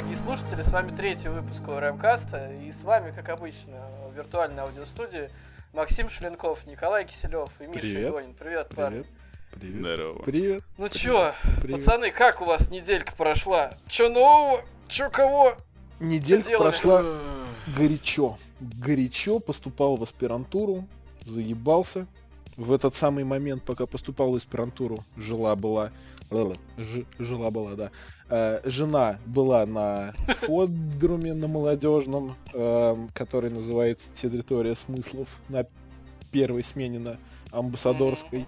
Дорогие слушатели, с вами третий выпуск ОРМКаста, и с вами, как обычно, в виртуальной аудиостудии Максим Шеленков, Николай Киселев и Миша Привет. Игонин. Привет, парни. Привет. Привет. Здорово. Привет. Ну Привет. чё, Привет. пацаны, как у вас неделька прошла? Чё нового? Чё кого? Неделька прошла горячо. Горячо поступал в аспирантуру, заебался. В этот самый момент, пока поступал в аспирантуру, жила-была... Жила-была, да. Э, жена была на фодруме на молодежном, эм, который называется «Территория смыслов» на первой смене на амбассадорской,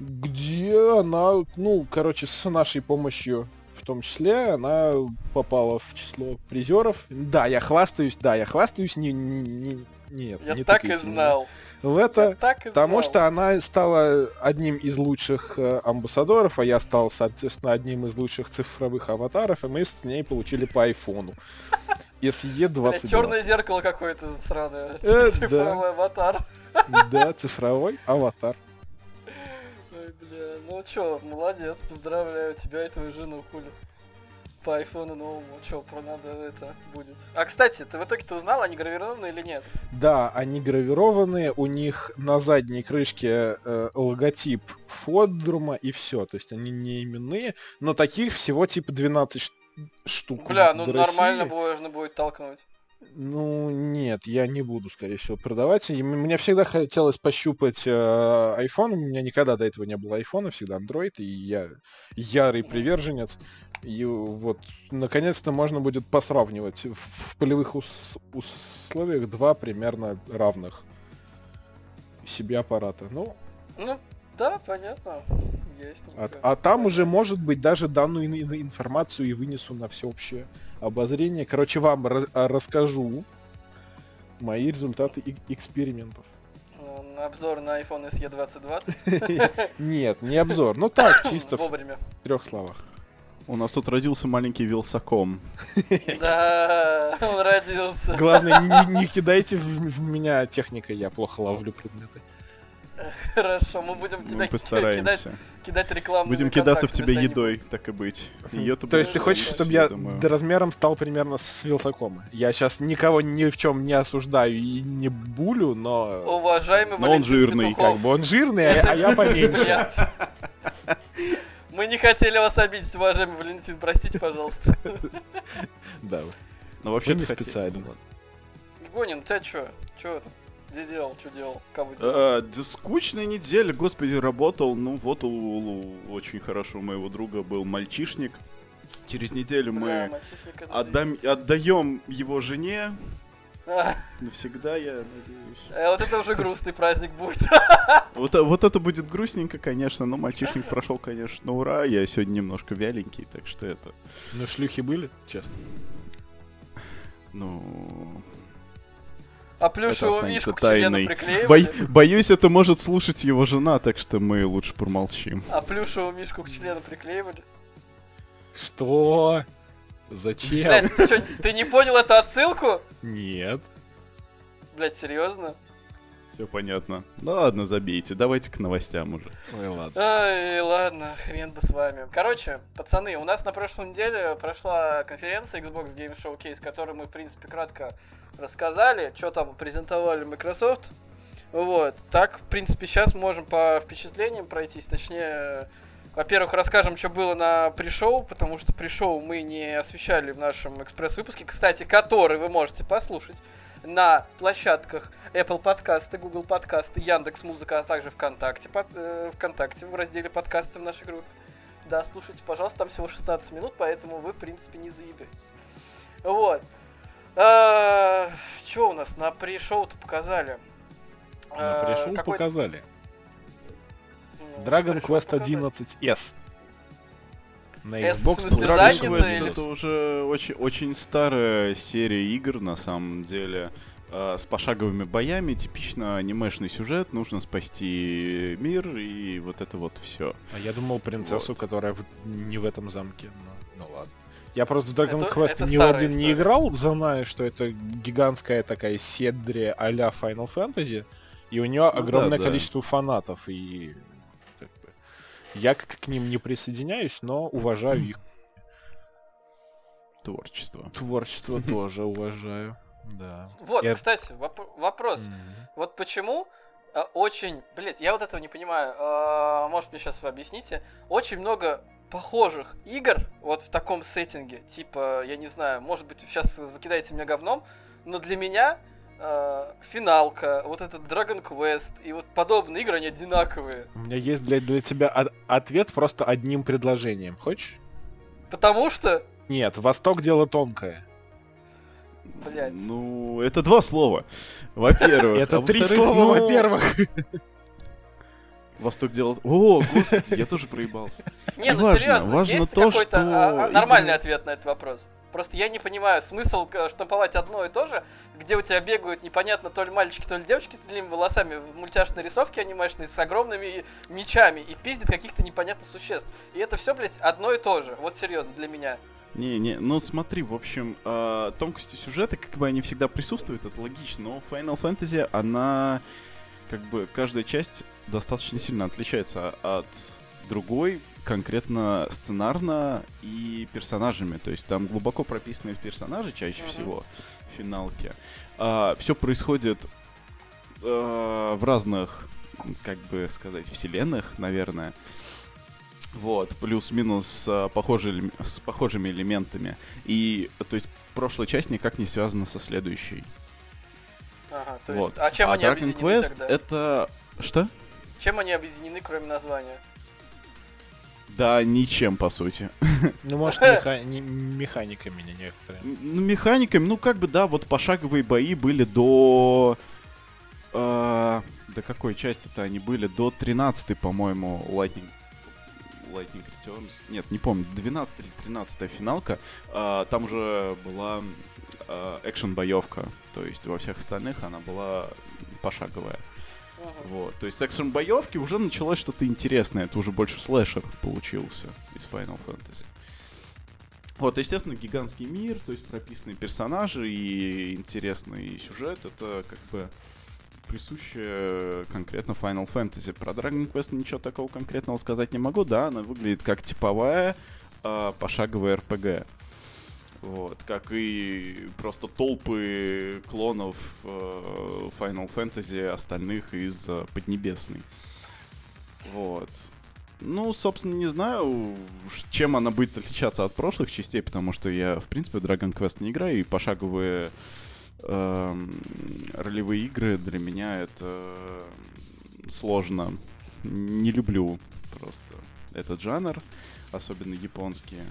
где она, ну, короче, с нашей помощью в том числе, она попала в число призеров. Да, я хвастаюсь, да, я хвастаюсь, не, не, не- нет, Я не так и тыкайте меня. В это, потому что она стала одним из лучших э, амбассадоров, а я стал, соответственно, одним из лучших цифровых аватаров, и мы с ней получили по айфону. SE 22. черное зеркало какое-то сраное. Э, Цифровой аватар. Да, цифровой аватар. Ой, бля, ну чё, молодец, поздравляю тебя и твою жену, хули. По айфону новому, чё, про надо это будет. А, кстати, ты в итоге-то узнал, они гравированы или нет? Да, они гравированные, у них на задней крышке э, логотип Фодрума и все. То есть они не именные, но таких всего типа 12 ш- штук. Бля, ну России. нормально можно будет толкнуть. Ну, нет, я не буду, скорее всего, продавать. И мне всегда хотелось пощупать э, iPhone. У меня никогда до этого не было iPhone, всегда Android, и я ярый приверженец. И вот, наконец-то можно будет посравнивать. В, полевых ус- условиях два примерно равных себе аппарата. Ну, Ну, да, понятно. А, а там уже, может быть, даже данную ин- ин- информацию и вынесу на всеобщее обозрение. Короче, вам раз- а, расскажу мои результаты экспериментов. Обзор на iPhone SE 2020. Нет, не обзор. Ну так, чисто в трех словах. У нас тут родился маленький Вилсаком. Да, он родился. Главное, не, кидайте в, в меня техникой, я плохо ловлю предметы. Хорошо, мы будем тебя Мы ки- кидать, постараемся. кидать рекламу. Будем кидаться в тебя едой, так и быть. Ты То есть ты хочешь, чтобы я размером стал примерно с Вилсаком? Я сейчас никого ни в чем не осуждаю и не булю, но Уважаемый Но он жирный, Петухов. как бы он жирный, а, а я поменьше. Мы не хотели вас обидеть, уважаемый Валентин, простите, пожалуйста. Да, Ну вообще не специально. Гонин, тебя чё? Чё это? Где делал? Чё делал? Кого делал? А, да скучная неделя, господи, работал. Ну вот у, у- очень хорошо у моего друга был мальчишник. Через неделю мы отдам, отдаем его жене. А, Навсегда, я надеюсь. э, Вот это уже грустный праздник будет. Вот, э- вот это будет грустненько, конечно, но мальчишник прошел, конечно, ура. Я сегодня немножко вяленький, так что это, Ну, шлюхи были, честно. ну... А плюшевую мишку к члену тайной. приклеивали? Боюсь, это может слушать его жена, так что мы лучше промолчим. А плюшевую мишку к члену приклеивали? Что? Зачем? Блядь, ты чё, ты не понял эту отсылку? Нет. Блядь, серьезно? Все понятно. Ну ладно, забейте. Давайте к новостям уже. Ой, ладно. Ай, ладно, хрен бы с вами. Короче, пацаны, у нас на прошлой неделе прошла конференция Xbox Game Showcase, которую мы, в принципе, кратко рассказали, что там презентовали Microsoft. Вот, так, в принципе, сейчас можем по впечатлениям пройтись, точнее, во-первых, расскажем, что было на пришоу, потому что пришоу мы не освещали в нашем экспресс-выпуске, кстати, который вы можете послушать на площадках Apple подкасты, Google подкасты, Яндекс Музыка, а также ВКонтакте, под- э, ВКонтакте в разделе подкасты в нашей группе. Да, слушайте, пожалуйста, там всего 16 минут, поэтому вы, в принципе, не заебетесь. Вот. Что у нас на пришоу-то показали? На А, пришел, какой- показали. Dragon Quest показали. 11S. На S в Xbox задница Dragon. Quest или- это уже очень, очень старая серия игр, на самом деле, э, с пошаговыми боями, типично анимешный сюжет, нужно спасти мир и вот это вот все. А я думал принцессу, Вот. которая в- не в этом замке. но- Ну ладно. Я просто в Dragon Это- Quest это ни в один не история. играл, знаю, что это гигантская такая седрия а-ля Final Fantasy, и у нее Ну огромное да, да. количество фанатов, и я к, к ним не присоединяюсь, но уважаю их. Творчество. Творчество тоже уважаю. Да. Вот, Я- кстати, воп- вопрос. Мгм. Вот почему э, очень, блять, я вот этого не понимаю. э, может мне сейчас вы объясните? Очень много похожих игр вот в таком сеттинге, типа, я не знаю, может быть, сейчас закидаете меня говном, но для меня э, финалка, вот этот Dragon Quest и вот подобные игры, они одинаковые. У меня есть для, для тебя от- ответ просто одним предложением. Хочешь? Потому что, Нет, Восток дело тонкое. блять, Ну, это два слова. Во-первых. Это а три во-вторых, слова, ну, во-первых. Восток делал... О, господи, я тоже проебался. не, ну важно, серьезно, важно есть то, какой-то что а, а, нормальный ответ на этот вопрос? Просто я не понимаю смысл э, штамповать одно и то же, где у тебя бегают непонятно то ли мальчики, то ли девочки с длинными волосами в мультяшной рисовке анимешной с огромными мечами и пиздит каких-то непонятных существ. И это все, блядь, одно и то же. Вот серьезно, для меня. Не-не, ну смотри, в общем, а, тонкости сюжета, как бы они всегда присутствуют, это логично, но Final Fantasy, она, как бы, каждая часть достаточно сильно отличается от другой, конкретно сценарно и персонажами, то есть там глубоко прописанные персонажи чаще Мгм. всего в финалке. все происходит э, в разных, как бы сказать, вселенных, наверное. Вот, плюс-минус а, похожие, элем- с похожими элементами. И, то есть, прошлая часть никак не связана со следующей. Ага, то вот. есть, а чем а они Dragon объединены Quest тогда? это... Что? Чем они объединены, кроме названия? Да, ничем, по сути. Ну, может, меха- не- механиками не некоторые. Ну, механиками, ну, как бы, да, вот пошаговые бои были до... э, до какой части-то они были? До 13 по-моему, Lightning... Lightning Returns. Нет, не помню, 12 или 13 финалка. А, там уже была экшен-боевка. То есть во всех остальных она была пошаговая. Мгм. Вот. То есть с экшен-боевки уже началось что-то интересное. Это уже больше слэшер получился из Final Fantasy. Вот, естественно, гигантский мир, то есть прописанные персонажи и интересный сюжет. Это как бы присуще конкретно Final Fantasy. Про Dragon Quest ничего такого конкретного сказать не могу. Да, она выглядит как типовая а, пошаговая RPG. Вот, как и просто толпы клонов э, Final Fantasy остальных из э, Поднебесной. Вот. Ну, собственно, не знаю, чем она будет отличаться от прошлых частей, потому что я, в принципе, Dragon Quest не играю, и пошаговые эм, ролевые игры для меня это сложно. Не люблю просто этот жанр, особенно японские.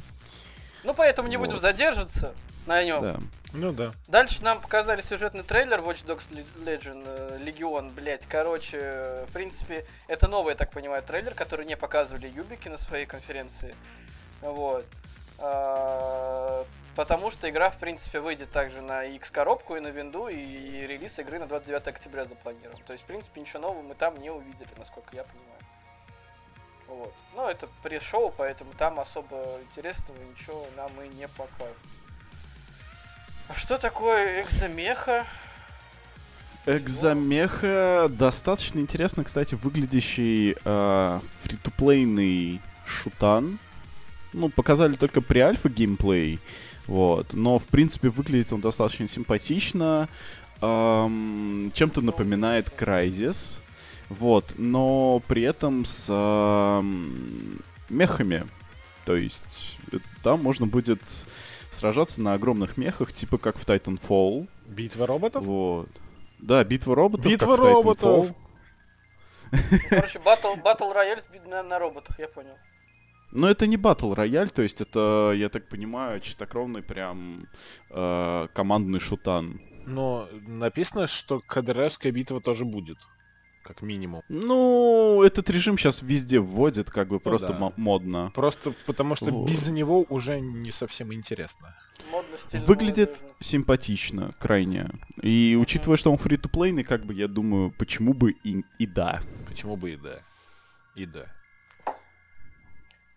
Ну, поэтому не Вот. будем задерживаться на нем. Да. Ну да. Дальше нам показали сюжетный трейлер Watch Dogs Le- Legion, э, Легион, блять. Короче, в принципе, это новый, я так понимаю, трейлер, который не показывали Юбики на своей конференции. Вот. А, Потому что игра, в принципе, выйдет также на X-коробку и на винду, и релиз игры на 29 октября запланирован. То есть, в принципе, ничего нового мы там не увидели, насколько я понимаю. Вот. Но это пресс-шоу, поэтому там особо интересного ничего нам и не покажут. А что такое экзомеха? Экзомеха достаточно интересно, кстати, выглядящий э, фри-то-плейный шутан. Ну, показали только при альфа геймплей. Вот. Но, в принципе, выглядит он достаточно симпатично. Эм, чем-то напоминает Crysis. Вот. Но при этом с эм, мехами. То есть э, там можно будет сражаться на огромных мехах, типа как в Titanfall. Битва роботов? Вот. Да, битва роботов. Битва как в Titanfall. роботов! Короче, батл, батл рояль на, на роботах, я понял. Но это не батл рояль, то есть это, я так понимаю, чистокровный прям э, командный шутан. Но написано, что КДРская битва тоже будет. Как минимум. Ну, этот режим сейчас везде вводит, как бы просто да. мо- модно. Просто потому что Вот. без него уже не совсем интересно. Модно, Выглядит молодежно. симпатично, крайне. И учитывая, что он фри-то-плейный, как бы я думаю, почему бы и, и да. Почему бы и да. И да.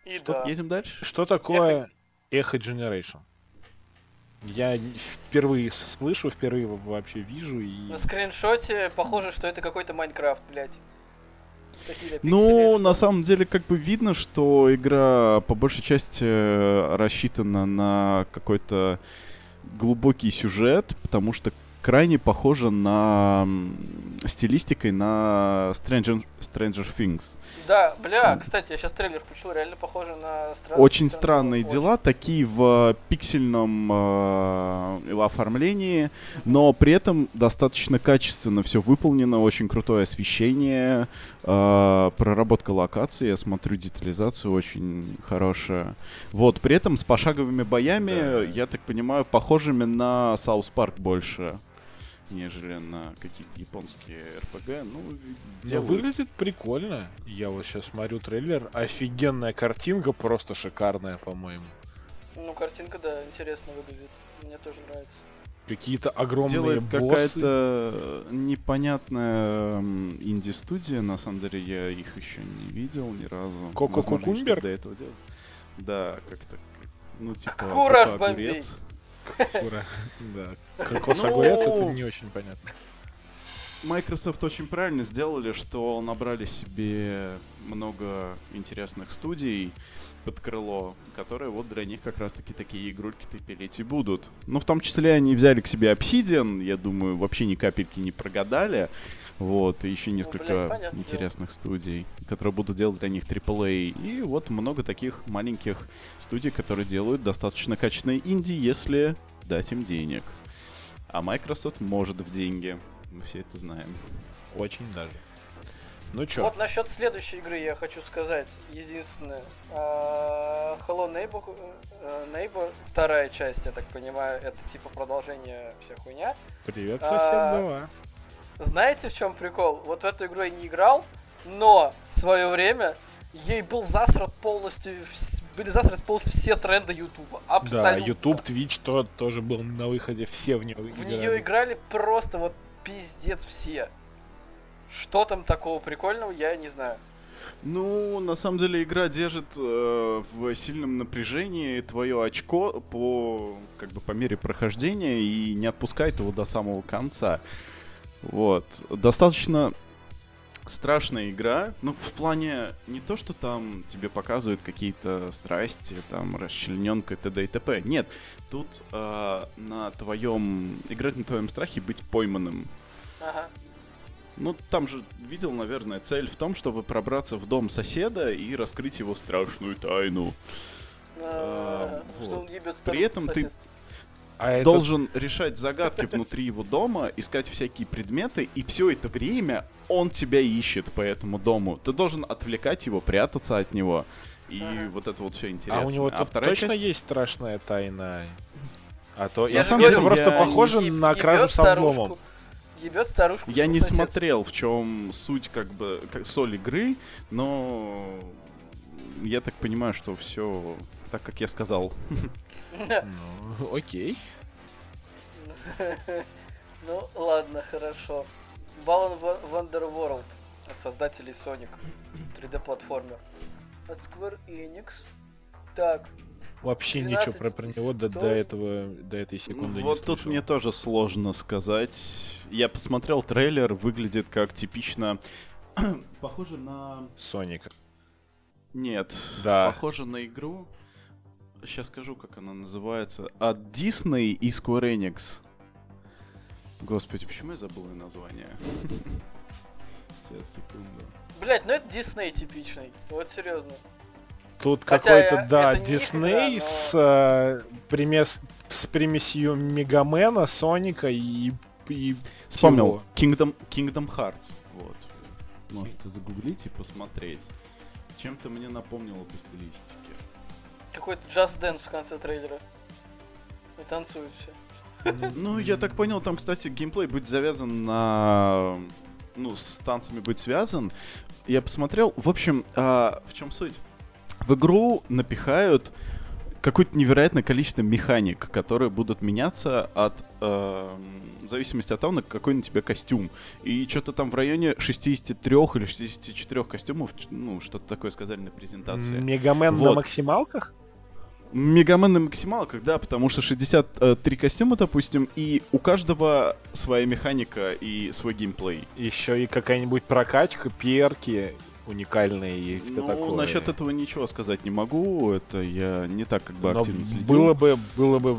И Что да. Едем дальше? Что такое Echo Generation? Я впервые слышу, впервые во- вообще вижу и... На скриншоте похоже, что это какой-то Майнкрафт, блядь. Какие-то Ну, пиксели, на самом деле, как бы видно, что игра по большей части э, рассчитана на какой-то глубокий сюжет, потому что крайне похожа на стилистикой на Stranger, Stranger Things. Да, бля, кстати, я сейчас трейлер включил, реально похоже на стра- Очень странные очень. дела, такие в пиксельном э, оформлении, но при этом достаточно качественно все выполнено, очень крутое освещение, э, проработка локации, я смотрю, детализация очень хорошая. Вот, при этом с пошаговыми боями, Да. я так понимаю, похожими на South Park больше нежели на какие-то японские РПГ. Ну, Но делают. выглядит прикольно. Я вот сейчас смотрю трейлер. Офигенная картинка, просто шикарная, по-моему. Ну, картинка, да, интересно выглядит. Мне тоже нравится. Какие-то огромные Делает боссы. какая-то непонятная инди-студия. На самом деле я их еще не видел ни разу. Cococucumber? до этого делают. Да, как-то. Ну, типа. Кураж Бомбей. Огурец. Ура. Да. Кокос Ну, огурец, это не очень понятно. Microsoft очень правильно сделали, что набрали себе много интересных студий под крыло, которые вот для них как раз-таки такие игрульки-то пилить и будут. Ну, в том числе они взяли к себе Obsidian, я думаю, вообще ни капельки не прогадали. Вот, и еще несколько Ну, блядь, интересных студий, которые будут делать для них AAA. И вот много таких маленьких студий, которые делают достаточно качественные инди, если дать им денег. А Microsoft может в деньги. Мы все это знаем. Очень даже. Ну чё, Вот насчет следующей игры я хочу сказать. Единственное. а, Hello Neighbor, э, Neighbor, вторая часть, я так понимаю, это типа продолжение вся хуйня. привет, а, сосед 2. Знаете, в чем прикол? Вот в эту игру я не играл, но в свое время ей был засрат полностью, были засрат полностью все тренды Ютуба. Да, Абсолютно. YouTube, Twitch то, тоже был на выходе, все в него В нее играли просто вот пиздец все. Что там такого прикольного, я не знаю. Ну, на самом деле, игра держит э, в сильном напряжении твое очко по, как бы, по мере прохождения и не отпускает его до самого конца. Вот. Достаточно страшная игра. Ну, в плане не то, что там тебе показывают какие-то страсти, там, расчлененка т.д. и т.п. Нет, тут э, на твоем... Играть на твоем страхе быть пойманным. Ага. Ну, там же видел, наверное, цель в том, чтобы пробраться в дом соседа и раскрыть его страшную тайну. А, А, Что вот. При этом ты А это должен решать загадки внутри его дома, искать всякие предметы, и все это время он тебя ищет по этому дому. Ты должен отвлекать его, прятаться от него. И Ага. вот это вот все интересно. А у него тут вторая точно часть- есть страшная тайна? А то Я я говорю, деле просто я похоже Еб- на кражу со взломом. Ебет старушку. Я не соседству. смотрел, в чем суть, как бы, как- соль игры, но я так понимаю, что все так, как я сказал. Ну, окей. Ну, ладно, хорошо. Balan Wonderworld от создателей Sonic. 3D-платформер. От Square Enix. Так, Вообще 12 ничего про, про него до, до этого, до этой секунды вот не тут слышал. мне тоже сложно сказать. Я посмотрел трейлер, выглядит как типично... Похоже на... Соника. Нет, Да. похоже на игру. Сейчас скажу, как она называется. От Disney и Square Enix. Господи, почему я забыл её название? Сейчас, секунду. блять, ну это Дисней типичный. Вот серьезно. Тут какой-то, да, Дисней но- с, э, примес, с примесью Мегамена, Соника и, и Вспомнил. Всего. Kingdom, Kingdom Hearts. Вот. Можете загуглить и посмотреть. Чем-то мне напомнило по стилистике. Какой-то Just Dance в конце трейлера. И танцуют все. Ну, я так понял, там, кстати, геймплей будет завязан на... Ну, с танцами будет связан. Я посмотрел. В общем, а, в чем суть? В игру напихают какое-то невероятное количество механик, которые будут меняться от эм, в зависимости от того, на какой на тебе костюм. И что-то там в районе 63 или 64 костюмов, ну, что-то такое сказали на презентации. Мегамен на Вот. максималках? Мегамен на максималках, да, потому что 63 костюма, допустим, и у каждого своя механика и свой геймплей. Еще и какая-нибудь прокачка, перки. уникальные и все ну, такое. насчет этого ничего сказать не могу. Это я не так как бы Но активно следил. было бы, было бы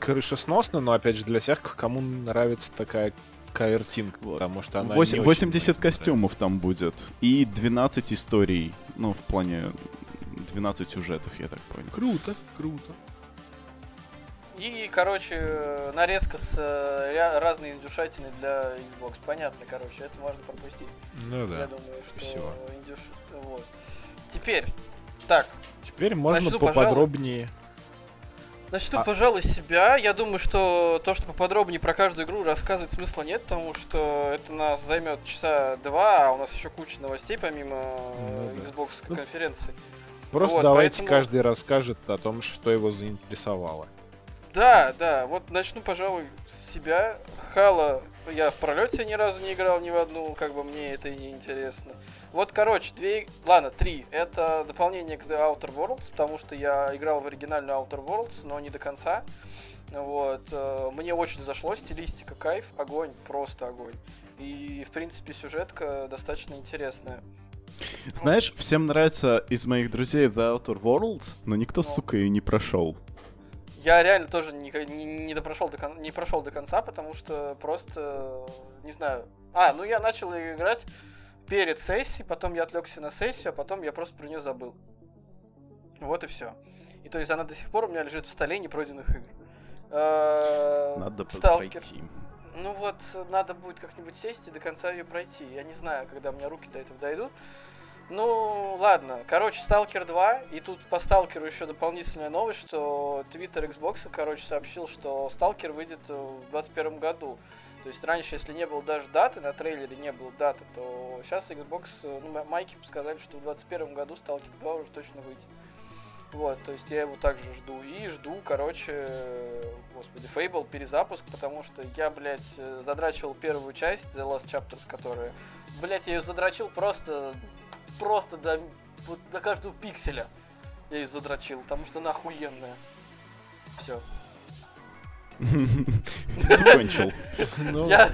крышесносно, но опять же для всех, кому нравится такая картинка, Вот. потому что она Вось- не очень 80 многим костюмов там будет. И 12 историй. Ну, в плане 12 сюжетов, я так понял. Круто, круто. И, короче, нарезка с э, разной индюшатины для Xbox. Понятно, короче, это можно пропустить. Ну Я да. думаю, что Всего. индюш... Вот. Теперь, так, Теперь можно Начну, пожалуй. поподробнее. Начну, А- пожалуй, с себя. Я думаю, что то, что поподробнее про каждую игру рассказывать смысла нет, потому что это нас займет часа два, а у нас еще куча новостей помимо э, Ну да. Xbox Ну, конференции. Просто Вот, давайте поэтому- каждый расскажет о том, что его заинтересовало. Да, да, вот начну, пожалуй, с себя. Хала я в пролете ни разу не играл ни в одну, как бы мне это и не интересно. Вот, короче, две, ладно, три. Это дополнение к The Outer Worlds, потому что я играл в оригинальную Outer Worlds, но не до конца. Вот, э, мне очень зашло, стилистика кайф, огонь, просто огонь. И, в принципе, сюжетка достаточно интересная. Знаешь, всем нравится из моих друзей The Outer Worlds, но никто, Ну. сука, ее не прошел. Я реально тоже не, не, не допрошел до кон- не прошел до конца, потому что просто не знаю. А, ну я начал её играть перед сессией, потом я отвлекся на сессию, а потом я просто про нее забыл. Вот и все. И то есть она до сих пор у меня лежит в столе непройденных игр. Э, Надо Сталкер. пройти. Ну вот, надо будет как-нибудь сесть и до конца ее пройти. Я не знаю, когда у меня руки до этого дойдут. Ну, ладно. Короче, Сталкер 2. И тут по Сталкеру еще дополнительная новость, что Twitter Xbox, короче, сообщил, что Сталкер выйдет в 2021 году. То есть раньше, если не было даже даты, на трейлере не было даты, то сейчас Xbox, ну, Майки сказали, что в 2021 году Сталкер 2 уже точно выйдет. Вот, то есть я его также жду. И жду, короче, господи, Fable перезапуск, потому что я, блядь, задрачивал первую часть, The Last Chapters, которая... Блядь, я ее задрочил просто, просто до, вот до каждого пикселя. Я ее задрочил, потому что она охуенная. Все. Ты кончил. Ну, Я,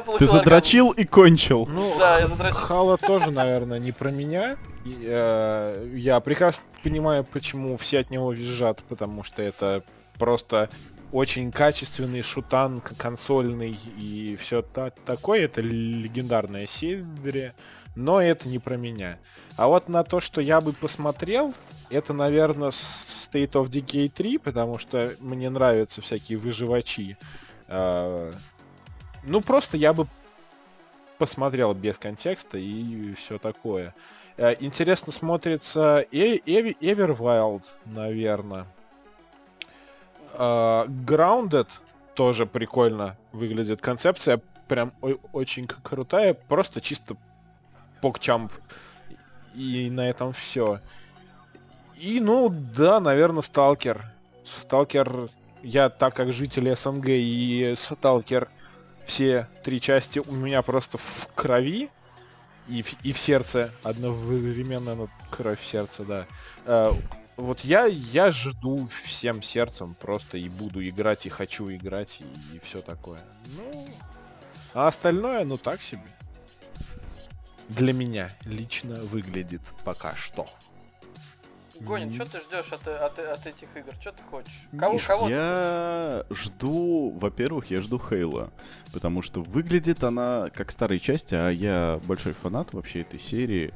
получил Ты задрочил и кончил. ну, Да, я задрочил. Хала тоже, наверное, не про меня. Э, Я прекрасно понимаю, почему все от него визжат, потому что это просто очень качественный шутан консольный и все такое. Это легендарная серия, но это не про меня. А вот на то, что я бы посмотрел, это, наверное, State of Decay 3, потому что мне нравятся всякие выживачи. Э, Ну, просто я бы посмотрел без контекста и все такое. Э, Интересно смотрится Э- Everwild, наверное. Э, Grounded тоже прикольно выглядит. Концепция прям очень крутая. Просто чисто покчамп. И на этом все. И, ну, да, наверное, Сталкер. Сталкер, я так как житель СНГ и Сталкер все три части у меня просто в крови и в, и в сердце одновременно, ну, кровь в сердце, да. Э, вот я, я жду всем сердцем просто и буду играть, и хочу играть, и, все такое. Ну, а остальное, ну, так себе. Для меня лично выглядит пока что. Гонин, что ты ждешь от, от, от этих игр? Что ты хочешь? Кого, кого ты Я жду, во-первых, я жду Хейла, потому что выглядит она как старые части, а я большой фанат вообще этой серии.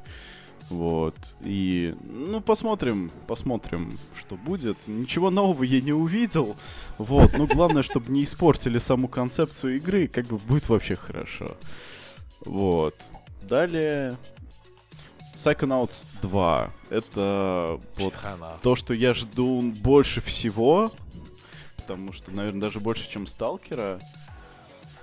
Вот. И, ну, посмотрим, посмотрим, что будет. Ничего нового я не увидел. Вот. Ну, главное, чтобы не испортили саму концепцию игры, как бы будет вообще хорошо. Вот. Далее... Psychonauts 2. Это вот то, что я жду больше всего, потому что, наверное, даже больше, чем Сталкера.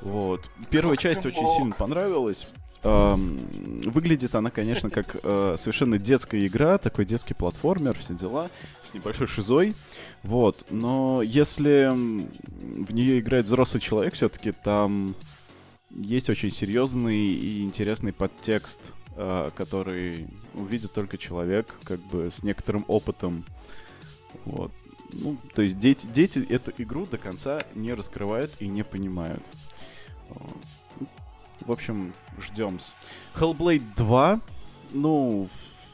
Вот. Первая Как часть очень мог? сильно понравилась. Эм, выглядит она, конечно, как э, совершенно детская игра, такой детский платформер, все дела, с небольшой шизой. Вот. Но если в нее играет взрослый человек, все-таки там есть очень серьезный и интересный подтекст, э, который увидит только человек, как бы с некоторым опытом. Вот. Ну, то есть дети, дети эту игру до конца не раскрывают и не понимают. В общем, ждем. Hellblade 2, ну,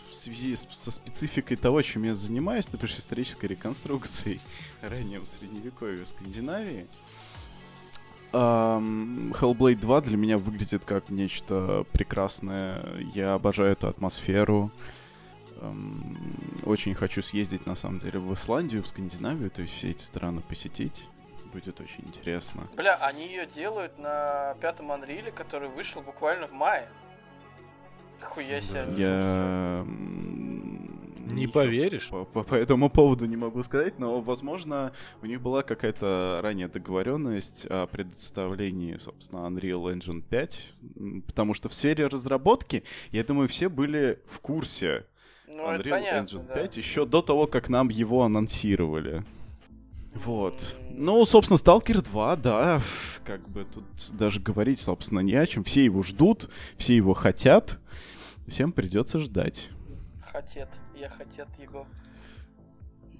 в связи с, со спецификой того, чем я занимаюсь, бишь исторической реконструкцией раннего средневековья в Скандинавии, Um, Hellblade 2 для меня выглядит как нечто прекрасное. Я обожаю эту атмосферу. Um, очень хочу съездить, на самом деле, в Исландию, в Скандинавию, то есть все эти страны посетить. Будет очень интересно. Бля, они ее делают на пятом Unreal, который вышел буквально в мае. Хуя себе. Я не поверишь? По, по, по этому поводу не могу сказать, но, возможно, у них была какая-то ранее договоренность о предоставлении, собственно, Unreal Engine 5, потому что в сфере разработки, я думаю, все были в курсе Ну, Unreal понятно, Engine да. 5 еще до того, как нам его анонсировали. Вот. Ну, собственно, Stalker 2, да, как бы тут даже говорить, собственно, не о чем. Все его ждут, все его хотят. Всем придется ждать. Хотят, я хотят его.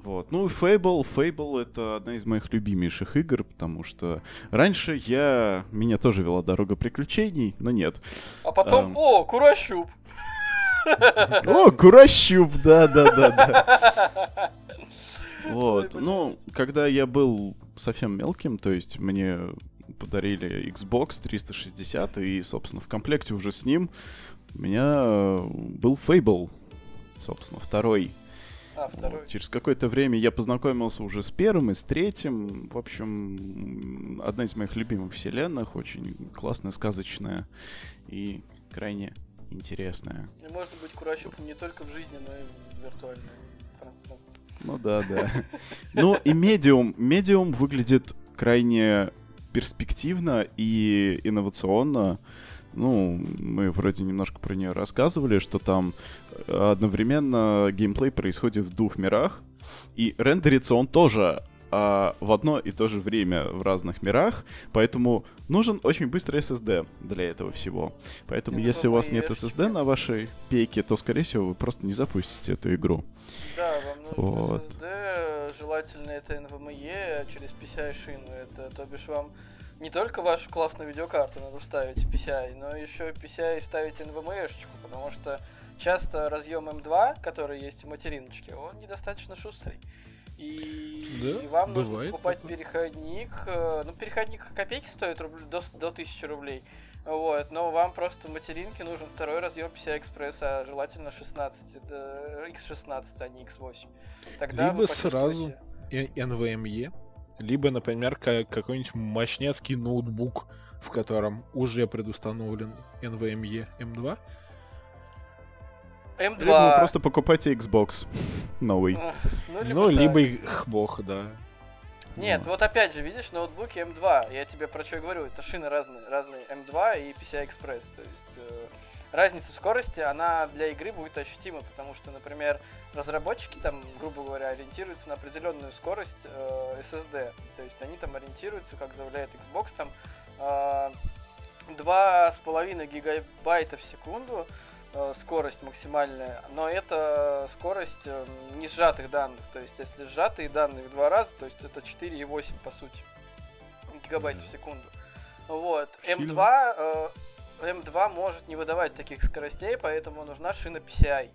Вот. Ну Fable, Fable это одна из моих любимейших игр, потому что раньше я... Меня тоже вела дорога приключений, но нет. А потом, Эм. о, Курощуп! О, Курощуп, да-да-да-да. Вот. Ну, когда я был совсем мелким, то есть мне подарили Xbox 360, и, собственно, в комплекте уже с ним у меня э, был Fable, собственно, второй. А, второй. Вот. Через какое-то время я познакомился уже с первым и с третьим. В общем, одна из моих любимых вселенных, очень классная, сказочная и крайне интересная. И можно быть Курощупом не только в жизни, но и в виртуальном пространстве. Ну да, да. Ну и медиум. Медиум выглядит крайне перспективно и инновационно. Ну, мы вроде немножко про нее рассказывали, что там э, одновременно геймплей происходит в двух мирах, и рендерится он тоже а, в одно и то же время в разных мирах, поэтому нужен очень быстрый SSD для этого всего. Поэтому, Ну, если у вас нет. SSD на вашей пейке, то, скорее всего, вы просто не запустите эту игру. Да, вам нужен Вот. SSD, желательно это NVMe через PCI-шину. Это, то бишь, вам не только вашу классную видеокарту надо вставить в PCI, но еще PCI ставить NVMe-шечку, потому что часто разъем M2, который есть в материночке, он недостаточно шустрый. И, Да, и вам нужно покупать такое. переходник. э, Ну, переходник копейки стоит рубль, до, до 1000 рублей. Вот, но вам просто в материнке нужен второй разъем PCI Express, а желательно 16, да, X16, а не X8. Тогда Либо вы сразу NVMe, либо, например, ка- какой-нибудь мощнецкий ноутбук, в котором уже предустановлен NVMe M2. M2. Либо вы просто покупайте Xbox новый. Ну, либо, Ну, либо и бог, да. Нет, вот опять же, видишь, ноутбуки M2. Я тебе про что и говорю. Это шины разные. Разные M2 и PCI Express. То есть э, разница в скорости, она для игры будет ощутима, потому что, например, разработчики там, грубо говоря, ориентируются на определенную скорость э, SSD. То есть они там ориентируются, как заявляет Xbox, там э, 2,5 гигабайта в секунду э, скорость максимальная, но это скорость э, не сжатых данных. То есть, если сжатые данные в два раза, то есть это 4,8 по сути гигабайт в секунду. Вот. Сильно. M2, э, M2 может не выдавать таких скоростей, поэтому нужна шина PCI.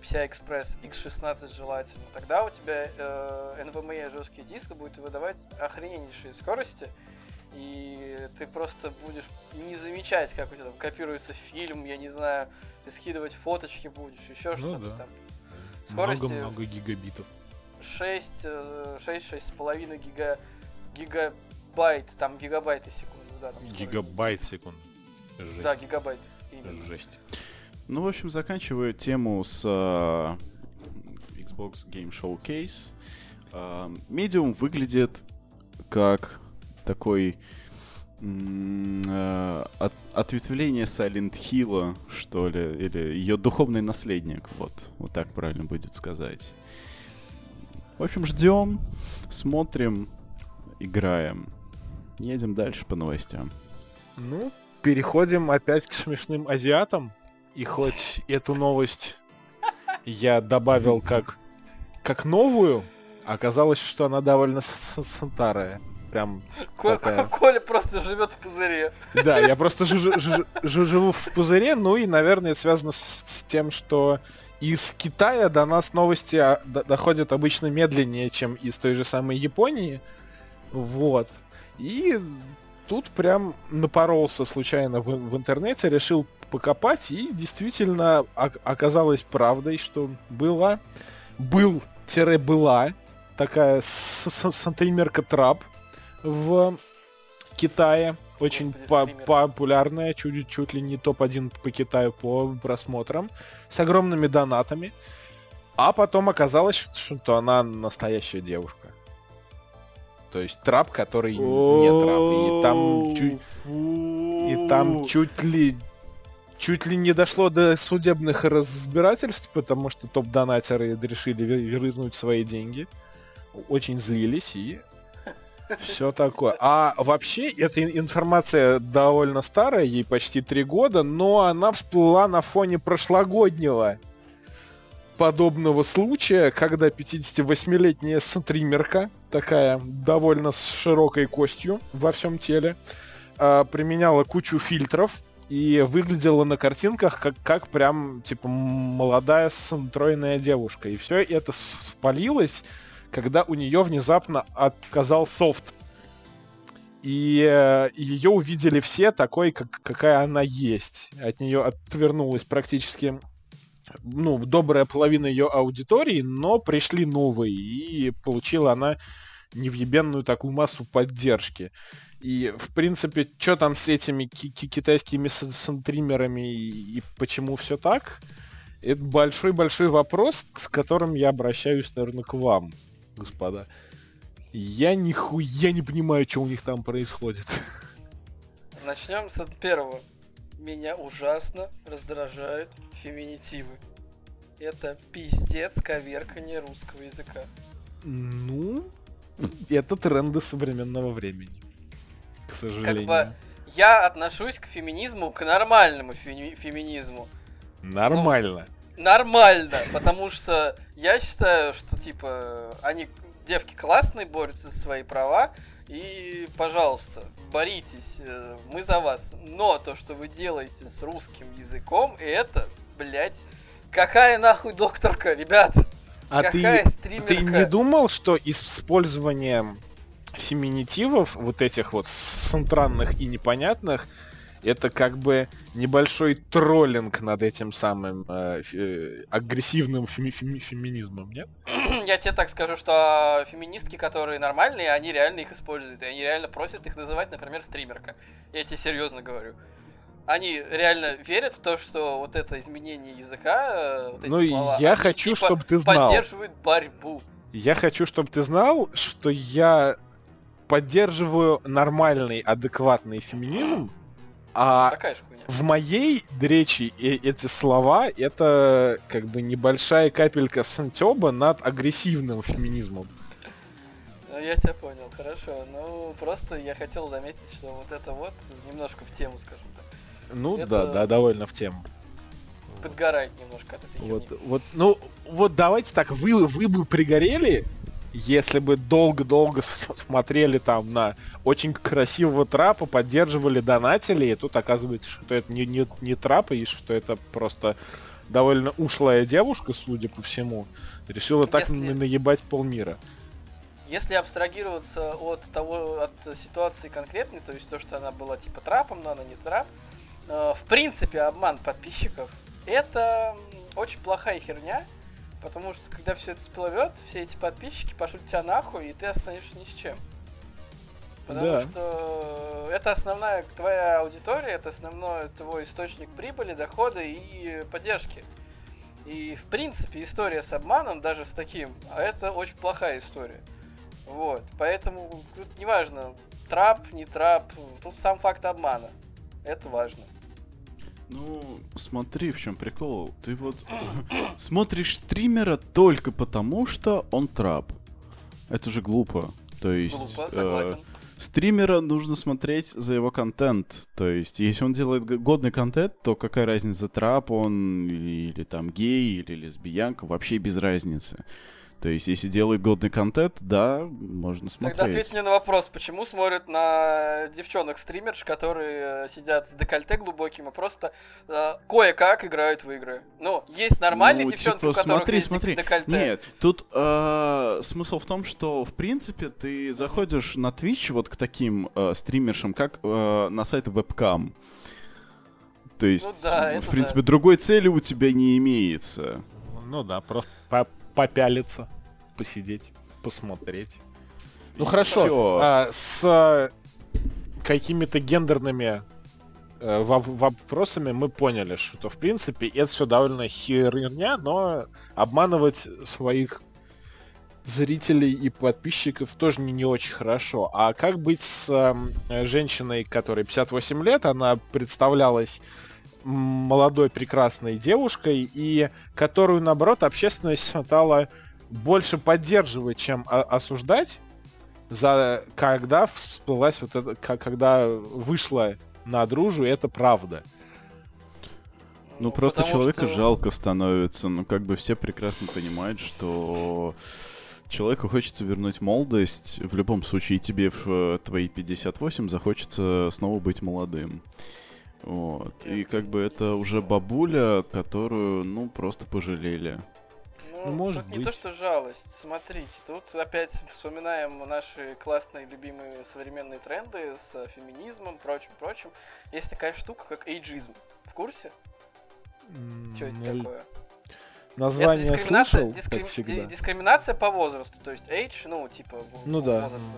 PCI Express X16 желательно. Тогда у тебя э, NVMe жесткий диск будет выдавать охрененнейшие скорости, и ты просто будешь не замечать, как у тебя там копируется фильм, я не знаю, ты скидывать фоточки будешь, еще Ну что-то да. там. Скорости Много-много гигабитов. 6, э, 6, 6,5 гига, гигабайт, там гигабайты секунду, да. Там скорость. Гигабайт секунду. Жесть. Да, гигабайт. Именно. Жесть. Ну, в общем, заканчиваю тему с э, Xbox Game Showcase. Medium выглядит как такой э, от- ответвление Silent Hill, что ли, или ее духовный наследник, вот, вот так правильно будет сказать. В общем, ждем, смотрим, играем. Едем дальше по новостям. Ну, переходим опять к смешным азиатам. И хоть эту новость я добавил как, как новую, оказалось, что она довольно старая. прям Ко- такая. Коля просто живет в пузыре. Да, я просто жи- жи- жи- живу в пузыре, ну и, наверное, это связано с, с тем, что из Китая до нас новости а, доходят обычно медленнее, чем из той же самой Японии. Вот. И тут прям напоролся случайно в, в интернете, решил покопать, и действительно оказалось правдой, что была, был-была такая с- с- стримерка Трап в Китае. Очень по- популярная, чуть, чуть ли не топ-1 по Китаю по просмотрам, с огромными донатами. А потом оказалось, что она настоящая девушка. То есть трап, который не трап. И там чуть, и там чуть ли чуть ли не дошло до судебных разбирательств, потому что топ-донатеры решили вер- вернуть свои деньги. Очень злились и все такое. А вообще, эта ин- информация довольно старая, ей почти три года, но она всплыла на фоне прошлогоднего подобного случая, когда 58-летняя стримерка, такая довольно с широкой костью во всем теле, а, применяла кучу фильтров и выглядела на картинках как, как прям, типа, молодая стройная девушка. И все это спалилось, когда у нее внезапно отказал софт. И э, ее увидели все такой, как, какая она есть. От нее отвернулась практически ну, добрая половина ее аудитории, но пришли новые, и получила она невъебенную такую массу поддержки. И, в принципе, что там с этими ки- ки- китайскими с- стримерами и, и почему все так, это большой-большой вопрос, с которым я обращаюсь, наверное, к вам, господа. Я нихуя не понимаю, что у них там происходит. Начнем с первого. Меня ужасно раздражают феминитивы. Это пиздец коверкание русского языка. Ну, это тренды современного времени. К сожалению. бы Я отношусь к феминизму, к нормальному феми- феминизму. Нормально. Нормально, потому что я считаю, что типа они девки классные, борются за свои права, и, пожалуйста, боритесь, э, мы за вас. Но то, что вы делаете с русским языком, это, блядь, какая нахуй докторка, ребят? а ты, какая стримерка? ты не думал, что из использования феминитивов, вот этих вот сантранных и непонятных, это как бы небольшой троллинг над этим самым э, э, агрессивным феми- феми- феминизмом, нет? Я тебе так скажу, что феминистки, которые нормальные, они реально их используют. И они реально просят их называть, например, стримерка. Я тебе серьезно говорю. Они реально верят в то, что вот это изменение языка, э, вот эти Ну, слова, я они, хочу, типа, чтоб ты знал. поддерживают борьбу. Я хочу, чтобы ты знал, что я поддерживаю нормальный, адекватный феминизм, а Такая же хуйня. в моей речи эти слова это как бы небольшая капелька сантёба над агрессивным феминизмом. Ну, я тебя понял, хорошо. Ну, просто я хотел заметить, что вот это вот немножко в тему, скажем так. Ну Это- да, да, довольно в тему. Подгорает немножко от этой Вот, херни. вот, ну, вот давайте так, вы, вы бы пригорели, если бы долго-долго смотрели там на очень красивого трапа, поддерживали донатели, и тут оказывается, что это не, не, не трап, и что это просто довольно ушлая девушка, судя по всему, решила так Если- на- наебать полмира. Если абстрагироваться от того, от ситуации конкретной, то есть то, что она была типа трапом, но она не трап, э, в принципе, обман подписчиков, это очень плохая херня, потому что когда все это всплывет, все эти подписчики пошлют тебя нахуй, и ты останешься ни с чем. Потому Да. что это основная твоя аудитория, это основной твой источник прибыли, дохода и поддержки. И, в принципе, история с обманом, даже с таким, а это очень плохая история. Вот, поэтому тут неважно, трап, не трап, тут сам факт обмана. Это важно. Ну, смотри, в чем прикол. Ты вот смотришь стримера только потому, что он трап. Это же глупо. То есть Глупо, э, согласен. стримера нужно смотреть за его контент. То есть, если он делает годный контент, то какая разница, трап он или, или там гей, или лесбиянка, вообще без разницы. То есть, если делает годный контент, да, можно смотреть. Тогда ответь мне на вопрос, почему смотрят на девчонок-стримерш, которые э, сидят с декольте глубоким и просто э, кое-как играют в игры. Ну, есть нормальные Ну, девчонки, типа, у которых смотри, есть смотри. декольте. Нет, тут э, смысл в том, что, в принципе, ты заходишь на Twitch вот к таким э, стримершам, как э, на сайт вебкам. То есть, Ну да, в принципе, другой цели у тебя не имеется. Ну да, просто по- попялиться, посидеть, посмотреть. Ну И хорошо, а, с какими-то гендерными э, воп- вопросами мы поняли, что в принципе это все довольно херня, но обманывать своих зрителей и подписчиков тоже не, не очень хорошо. А как быть с эм, женщиной, которой 58 лет, она представлялась молодой прекрасной девушкой, и которую, наоборот, общественность стала больше поддерживать, чем осуждать, за когда всплылась вот это, когда вышла на дружу, это правда. Ну, просто потому человека что- жалко становится. Ну, как бы все прекрасно понимают, что человеку хочется вернуть молодость. В любом случае, и тебе в э, твои 58 захочется снова быть молодым. Вот. И как бы это уже бабуля, которую, ну, просто пожалели. Ну, Ну, может тут не то, быть. что жалость. Смотрите, тут опять вспоминаем наши классные, любимые современные тренды с феминизмом, прочим-прочим. Есть такая штука, как эйджизм. В курсе? Что это Ну, такое? Название это дискриминация, слышал, дискрим- как всегда. ди- дискриминация по возрасту. То есть age, ну, типа, Ну в- да. возраст.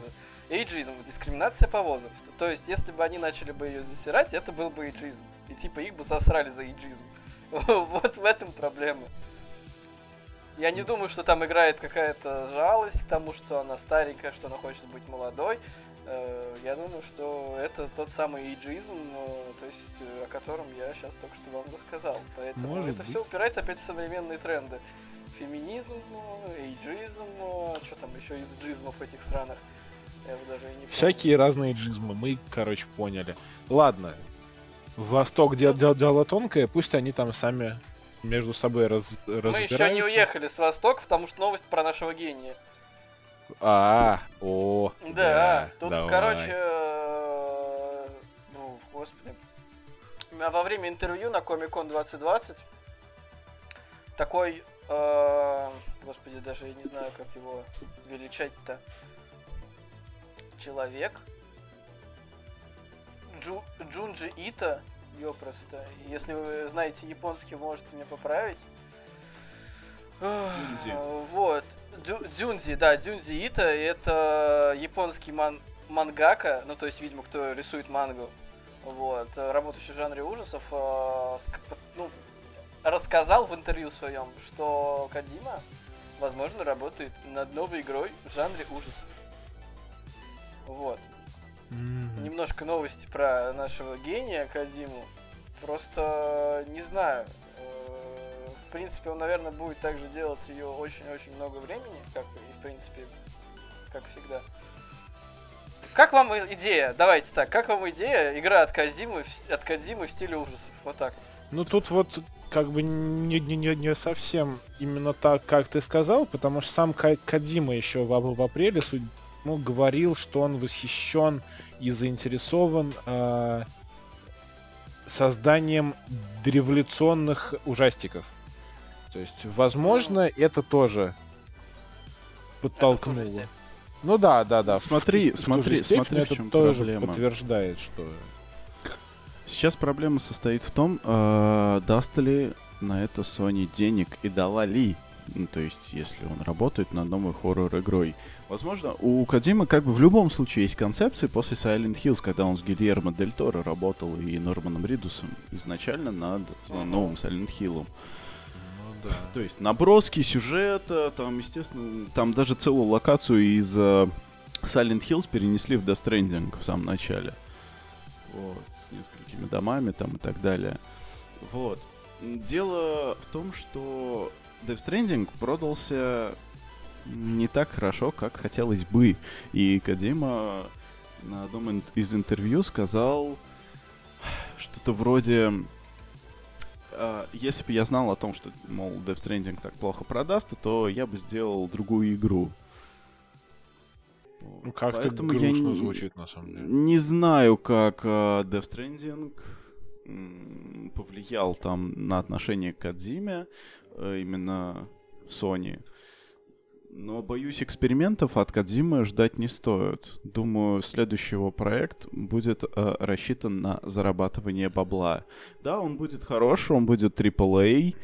Эйджизм, дискриминация по возрасту. То есть, если бы они начали бы ее засирать, это был бы эйджизм. И типа их бы засрали за эйджизм. Вот в этом проблема. Я не думаю, что там играет какая-то жалость к тому, что она старенькая, что она хочет быть молодой. Э, Я думаю, что это тот самый эйджизм, э, то есть э, о котором я сейчас только что вам рассказал. Поэтому Может это быть. все упирается опять в современные тренды. Феминизм, эйджизм, что там еще из джизмов этих странах. Всякие разные джизмы, мы, короче, поняли. Ладно, Восток де- де- дело тонкое, пусть они там сами между собой раз, Мы разбираются. еще не уехали с Востока, потому что новость про нашего гения. А, о, Да, тут, давай. короче, э, ну, господи, во время интервью на Comic-Con 2020 такой, э, господи, даже я не знаю, как его величать-то, человек, Джу, Джунджи Ита, ёпросто, если вы знаете японский, можете меня поправить. Дзюнзи. Вот. Дю- Дзюнзи, да, Дзюнзи Ита это японский ман мангака, ну то есть, видимо, кто рисует мангу, вот, работающий в жанре ужасов, э, ск- ну, рассказал в интервью своем, что Кадима, возможно, работает над новой игрой в жанре ужасов. Вот. М, Немножко новости про нашего гения Кадиму. Просто не знаю. э, В принципе, он, наверное, будет также делать ее очень-очень много времени, как и в принципе, как всегда. Как вам идея? Давайте так, как вам идея игра от с- от Кадимы в стиле ужасов? Вот так. Ну тут вот как бы не, не, не, не совсем именно так, как ты сказал, потому что сам Ка- Кадима еще в, в апреле судь- ну, говорил, что он восхищен и заинтересован э, созданием революционных ужастиков. То есть, возможно, это тоже подтолкнуло. Это в. Ну да, да, да. в- Смотри, в ту же смотри, степень смотри, в это чем тоже проблема. подтверждает, что Сейчас проблема состоит в том, э, даст ли на это Sony денег и дала ли. Ну, то есть, если он работает над новой хоррор-игрой. Возможно, у Кадима как бы в любом случае есть концепции после Silent Hills, когда он с Гильермо Дель Торо работал и Норманом Ридусом изначально над Мгм. новым Silent Hill'ом. ну да. То есть наброски сюжета, там, естественно, там даже целую локацию из э, Silent Hills перенесли в Death Stranding в самом начале. Вот, с несколькими домами там и так далее. Вот. Дело в том, что Death Stranding продался не так хорошо, как хотелось бы. И Кадима на одном из интервью сказал что-то вроде э, если бы я знал о том, что, мол, Death Stranding так плохо продастся, то я бы сделал другую игру. Ну, как-то Поэтому я грустно не- звучит, на самом деле. Не знаю, как э, Death Stranding повлиял там на отношение к Кадзиме, э, именно Sony. Но, боюсь, экспериментов от Кадзимы ждать не стоит. Думаю, следующий его проект будет э, рассчитан на зарабатывание бабла. Да, он будет хороший, он будет AAA,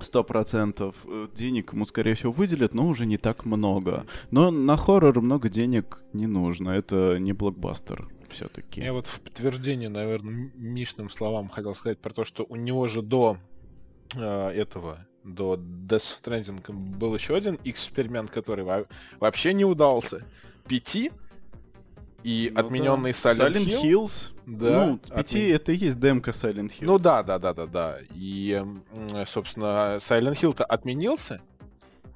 сто процентов. Э, Денег ему, скорее всего, выделят, но уже не так много. Но на хоррор много денег не нужно. Это не блокбастер все-таки. Я вот в подтверждение, наверное, Мишным словам хотел сказать про то, что у него же до э, этого, до Death Stranding был еще один эксперимент, который во- вообще не удался. Пяти и Ну да. отмененный Silent, Silent Hill. Hills. Да, ну, пяти отмен- это и есть демка Silent Hill. Ну да, да, да, да, да. И, собственно, Silent Hill-то отменился.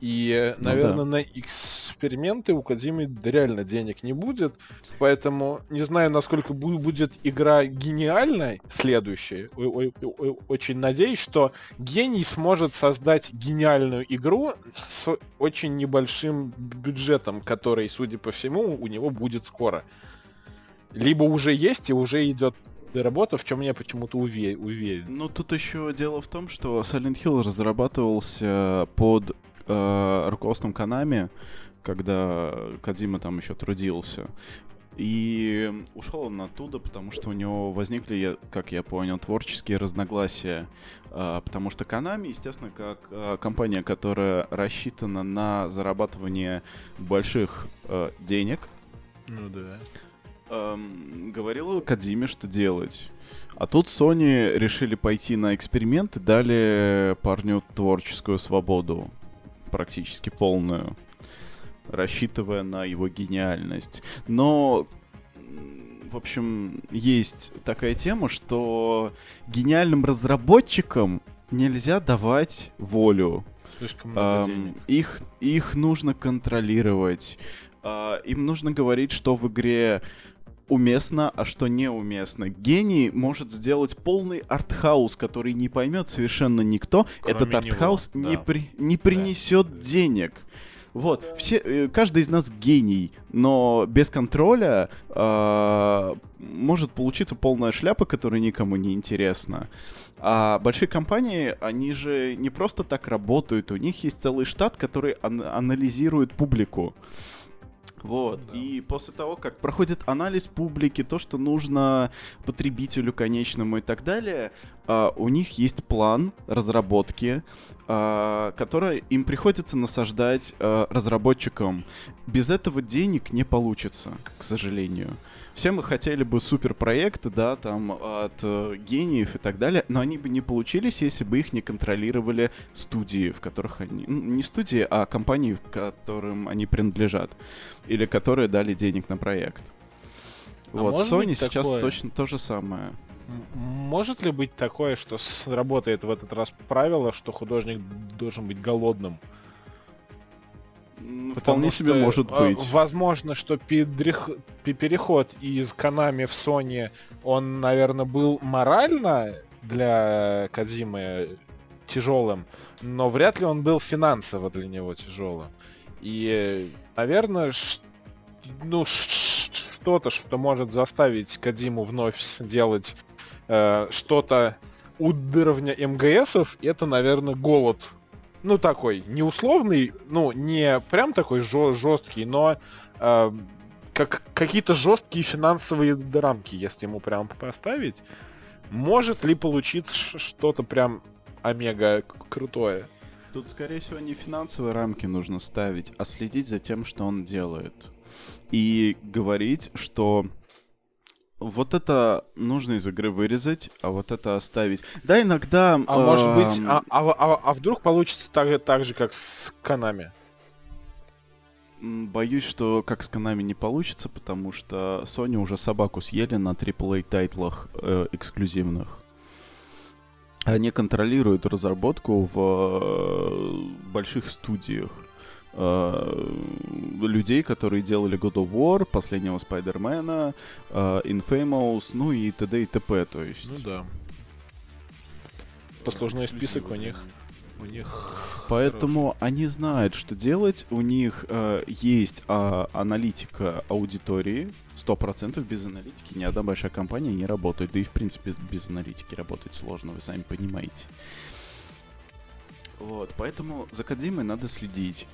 И, Ну наверное, да. на эксперименты у Кодзимы реально денег не будет. Поэтому не знаю, насколько бу- будет игра гениальной о- Очень надеюсь, что гений сможет создать гениальную игру с очень небольшим бюджетом, который, судя по всему, у него будет скоро. Либо уже есть и уже идет работа, в чем я почему-то уве- уверен. Ну, тут еще дело в том, что Silent Hill разрабатывался под э, руководством Konami, когда Кадзима там еще трудился. И ушел он оттуда, потому что у него возникли, как я понял, творческие разногласия. А, потому что Konami, естественно, как а, компания, которая рассчитана на зарабатывание больших э, денег, Ну да. эм, говорила Кадзиме, что делать. А тут Sony решили пойти на эксперимент и дали парню творческую свободу. Практически полную. Рассчитывая на его гениальность. Но, в общем, есть такая тема, что гениальным разработчикам нельзя давать волю. Слишком много Ам, денег. их, их нужно контролировать. А, им нужно говорить, что в игре уместно, а что неуместно. Гений может сделать полный артхаус, который не поймет совершенно никто. Кроме Этот него, артхаус да. не, при- не принесет денег. Вот, все, э, каждый из нас гений, но без контроля а, может получиться полная шляпа, которая никому не интересна. А большие компании, они же не просто так работают, у них есть целый штат, который ан- анализирует публику. Вот. И после того, как проходит анализ публики, то, что нужно потребителю конечному и так далее, а, у них есть план разработки, а, который им приходится насаждать а, разработчикам. Без этого денег не получится, к сожалению. Все мы хотели бы суперпроекты, да, там от э, гениев и так далее, но они бы не получились, если бы их не контролировали студии, в которых они... не студии, а компании, в которым они принадлежат. Или которые дали денег на проект. А вот, Sony сейчас такое? точно то же самое. Может ли быть такое, что сработает в этот раз правило, что художник должен быть голодным? Потому Вполне себе что, может э, быть. Возможно, что перех- пе- переход из Konami в Sony, он, наверное, был морально для Кадзимы тяжелым, но вряд ли он был финансово для него тяжелым. И, наверное, ш- ну, ш- что-то, что может заставить Кадиму вновь делать э, что-то уровня МГСов, это, наверное, голод. Ну, такой, не условный, ну, не прям такой жесткий, но э, как, какие-то жесткие финансовые рамки, если ему прям поставить. Может ли получиться что-то прям омега крутое? Тут, скорее всего, не финансовые рамки нужно ставить, а следить за тем, что он делает. И говорить, что вот это нужно из игры вырезать, а вот это оставить. Да, иногда... А может быть, эм, а, а, а- а вдруг получится так, так же, как с Канами? Боюсь, что как с Konami не получится, потому что Sony уже собаку съели на AAA тайтлах э, эксклюзивных. Они контролируют разработку в э, больших студиях. Э, людей, которые делали God of War, последнего Спайдермена, э, Infamous, ну и т.д. и т.п. То есть Ну да. послужной список у них. У них. Поэтому они знают, что делать. У них э, есть а, аналитика аудитории. Сто процентов без аналитики ни одна большая компания не работает. Да и в принципе без, без аналитики работать сложно, вы сами понимаете. Вот, поэтому за Кодзимой надо следить.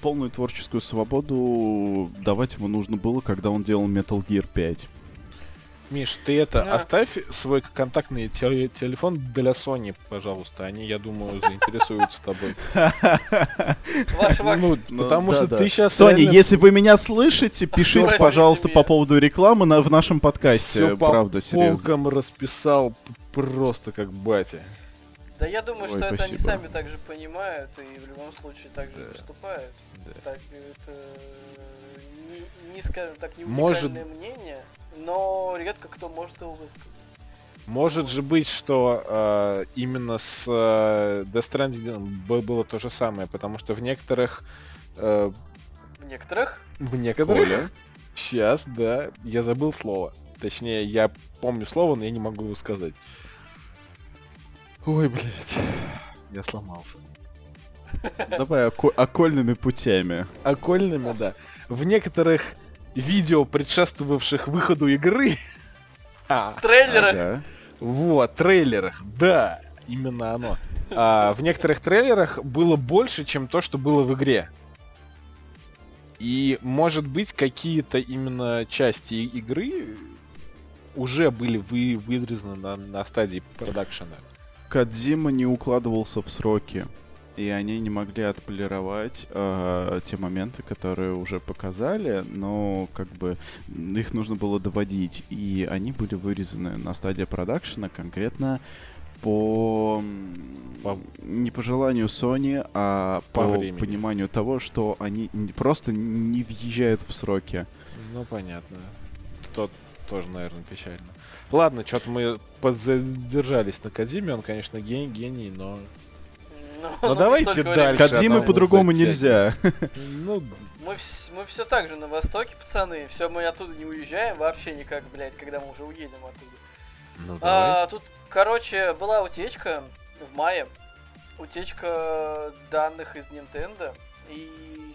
Полную творческую свободу давать ему нужно было, когда он делал Metal Gear 5. Миш, ты это, Да. оставь свой контактный теле- телефон для Sony, пожалуйста. Они, я думаю, заинтересуются тобой. Вак- Ну, Ну, потому что ты сейчас... Соня, если вы меня слышите, пишите, пожалуйста, по поводу рекламы на, в нашем подкасте. Правда, серьезно. расписал просто как батя. Да я думаю, Ой, что это они спасибо. сами также понимают и в любом случае также Да. поступают. Да. Так это э, не, не, скажем так, не Может- мнение, но редко кто может его высказать. Может же быть, что э, именно с э, Death Stranding было то же самое, потому что в некоторых... э, В некоторых в некоторых... Коля? Сейчас, да, я забыл слово. Точнее, я помню слово, но я не могу его сказать. Ой, блядь. Я сломался. Давай око- окольными путями. Окольными, да. В некоторых видео, предшествовавших выходу игры... А, трейлеры. Ага. Вот, трейлерах, да, именно оно. А, в некоторых трейлерах было больше, чем то, что было в игре. И, может быть, какие-то именно части игры уже были вы, выдрезаны на, на стадии продакшена. Кадзима не укладывался в сроки. И они не могли отполировать э, те моменты, которые уже показали, но как бы их нужно было доводить. И они были вырезаны на стадии продакшена конкретно по, По- не по желанию Sony, а По по, времени. пониманию того, что они просто не въезжают в сроки. Ну, понятно. Тот тоже, наверное, печально. Ладно, что-то мы подзадержались на Кадиме, он, конечно, гений, гений, но... Ну, Ну, не давайте дальше. Одного по-другому нельзя. Ну, Мы, мы все так же на востоке, пацаны. Все, мы оттуда не уезжаем вообще никак, блядь, когда мы уже уедем оттуда. ну давай. А, тут, короче, была утечка в мае. Утечка данных из Nintendo. И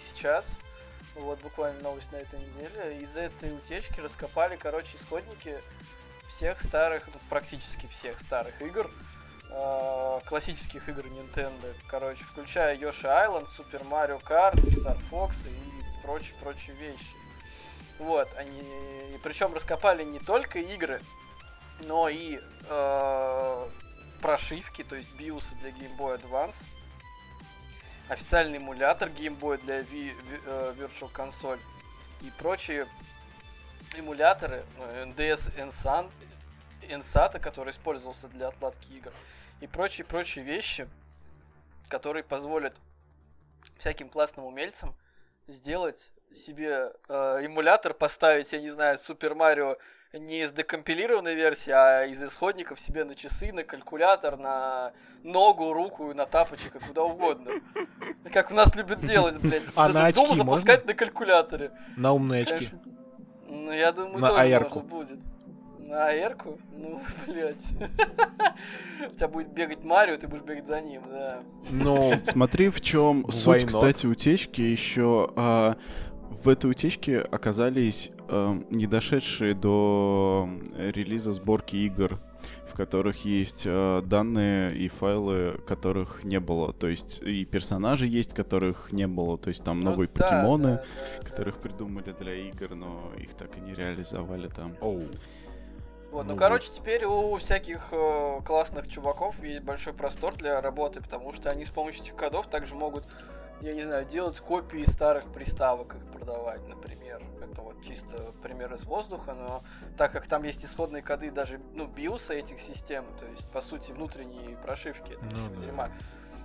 сейчас, вот буквально новость на этой неделе, из этой утечки раскопали, короче, исходники всех старых, ну, практически всех старых игр. а, классических игр Nintendo, короче, включая Yoshi Island, Super Mario Kart, Star Fox и прочие-прочие вещи. Вот, они, и причем раскопали не только игры, но и э, прошивки, то есть биосы для Game Boy Advance, официальный эмулятор Game Boy для Ви- э, Virtual Console и прочие эмуляторы э, NDS Ensan, Ensata, который использовался для отладки игр, и прочие-прочие вещи, которые позволят всяким классным умельцам сделать себе э, эмулятор, поставить, я не знаю, Супер Марио не из декомпилированной версии, а из исходников себе на часы, на калькулятор, на ногу, руку, на тапочек, и куда угодно. Как у нас любят делать, блядь. А на очки запускать на калькуляторе. На умные очки. Ну, я думаю, На тоже можно будет. На AR-ку? Ну, блядь. У тебя будет бегать Марио, ты будешь бегать за ним, да. Ну, Смотри, в чем суть, кстати, утечки еще. а, в этой утечке оказались а, не дошедшие до релиза сборки игр, в которых есть а, данные и файлы, которых не было. То есть и персонажи есть, которых не было. То есть там Ну новые да, покемоны, да, да, да. которых придумали для игр, но их так и не реализовали там. оу. Вот, ну, Ну, короче, теперь у всяких э, классных чуваков есть большой простор для работы, потому что они с помощью этих кодов также могут, я не знаю, делать копии старых приставок, их продавать, например. Это вот чисто пример из воздуха, но так как там есть исходные коды даже, ну, биоса этих систем, то есть, по сути, внутренние прошивки этого Ну всего да. дерьма.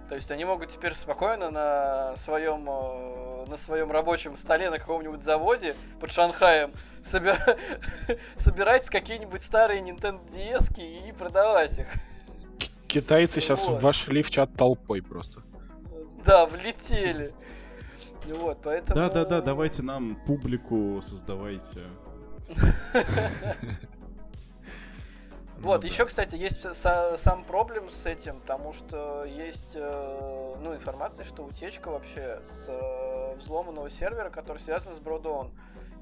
То есть они могут теперь спокойно на своем э, на своем рабочем столе на каком-нибудь заводе под Шанхаем собира- собирать какие-нибудь старые Nintendo DS и продавать их. Китайцы сейчас Вот. вошли в чат толпой просто. Да, влетели. Ну Вот, поэтому... Да-да-да, давайте нам публику создавайте. Вот, Ну еще, кстати, есть са- сам проблем с этим, потому что есть э, ну, информация, что утечка вообще с э, взломанного сервера, который связан с Бродон.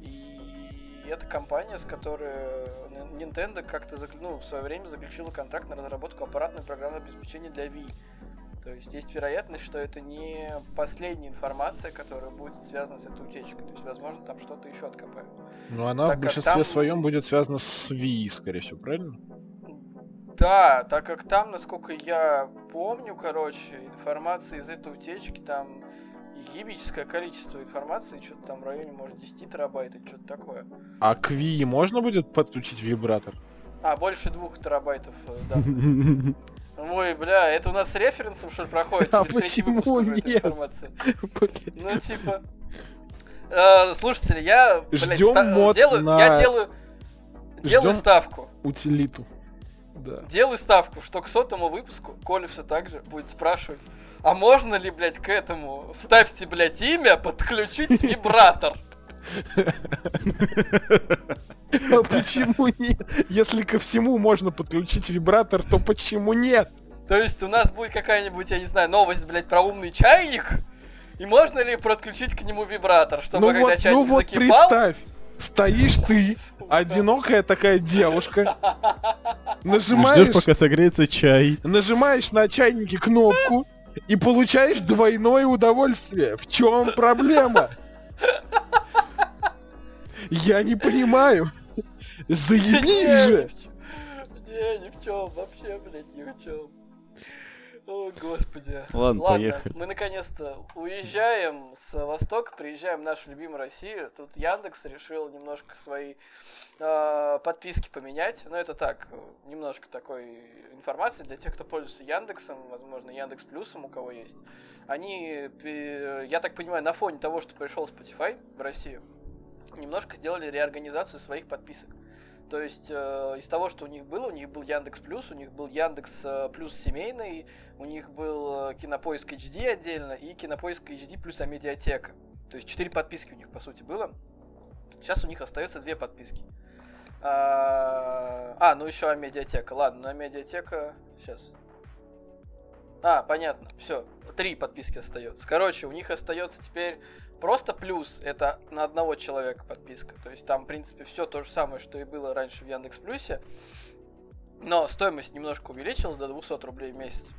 И это компания, с которой Nintendo как-то ну, в свое время заключила контракт на разработку аппаратного программного обеспечения для Wii. То есть есть вероятность, что это не последняя информация, которая будет связана с этой утечкой. То есть, возможно, там что-то еще откопают. Но она Так в большинстве там- своем будет связана с Wii, скорее всего, правильно? Да, так как там, насколько я помню, короче, информации из этой утечки, там ебическое количество информации, что-то там в районе, может, 10 терабайт или что-то такое. А к Wii можно будет подключить вибратор? А, больше двух терабайтов, э, да. Ой, бля, это у нас с референсом, что ли, проходит? А Через почему выпуск нет? информация. Ну, типа... Э, Слушатели, я, блядь, Ждём ста- мод делаю, на- я делаю, делаю ставку. Утилиту. Да. Делаю ставку, что к сотому выпуску Коля все так же будет спрашивать, а можно ли, блядь, к этому вставьте, блядь, имя, подключить вибратор? А почему нет? Если ко всему можно подключить вибратор, то почему нет? То есть у нас будет какая-нибудь, я не знаю, новость, блядь, про умный чайник, и можно ли подключить к нему вибратор, чтобы ну когда вот, чайник ну вот закипал... представь, стоишь ты, одинокая такая девушка, Ждешь, нажимаешь, пока согреется чай. нажимаешь на чайнике кнопку и получаешь двойное удовольствие. В чем проблема? Я не понимаю. Заебись же! Не, ни в чем, вообще, блядь, ни в чем. О, господи. Ладно, поехали. мы наконец-то уезжаем с Востока, приезжаем в нашу любимую Россию. Тут Яндекс решил немножко свои э, подписки поменять. Но это так, немножко такой информации для тех, кто пользуется Яндексом, возможно, Яндекс Плюсом, у кого есть. Они, я так понимаю, на фоне того, что пришел Spotify в Россию, немножко сделали реорганизацию своих подписок. То есть э, из того, что у них было, у них был Яндекс Плюс, у них был Яндекс э, Плюс семейный, у них был э, Кинопоиск HD отдельно и Кинопоиск HD плюс Амедиатека. То есть четыре подписки у них по сути было. Сейчас у них остается две подписки. А, а, ну еще Амедиатека. Ладно, ну Амедиатека сейчас. А, понятно, все. Три подписки остается. Короче, у них остается теперь просто плюс. Это на одного человека подписка. То есть там, в принципе, все то же самое, что и было раньше в Яндекс Плюсе. Но стоимость немножко увеличилась до 200 рублей в месяц.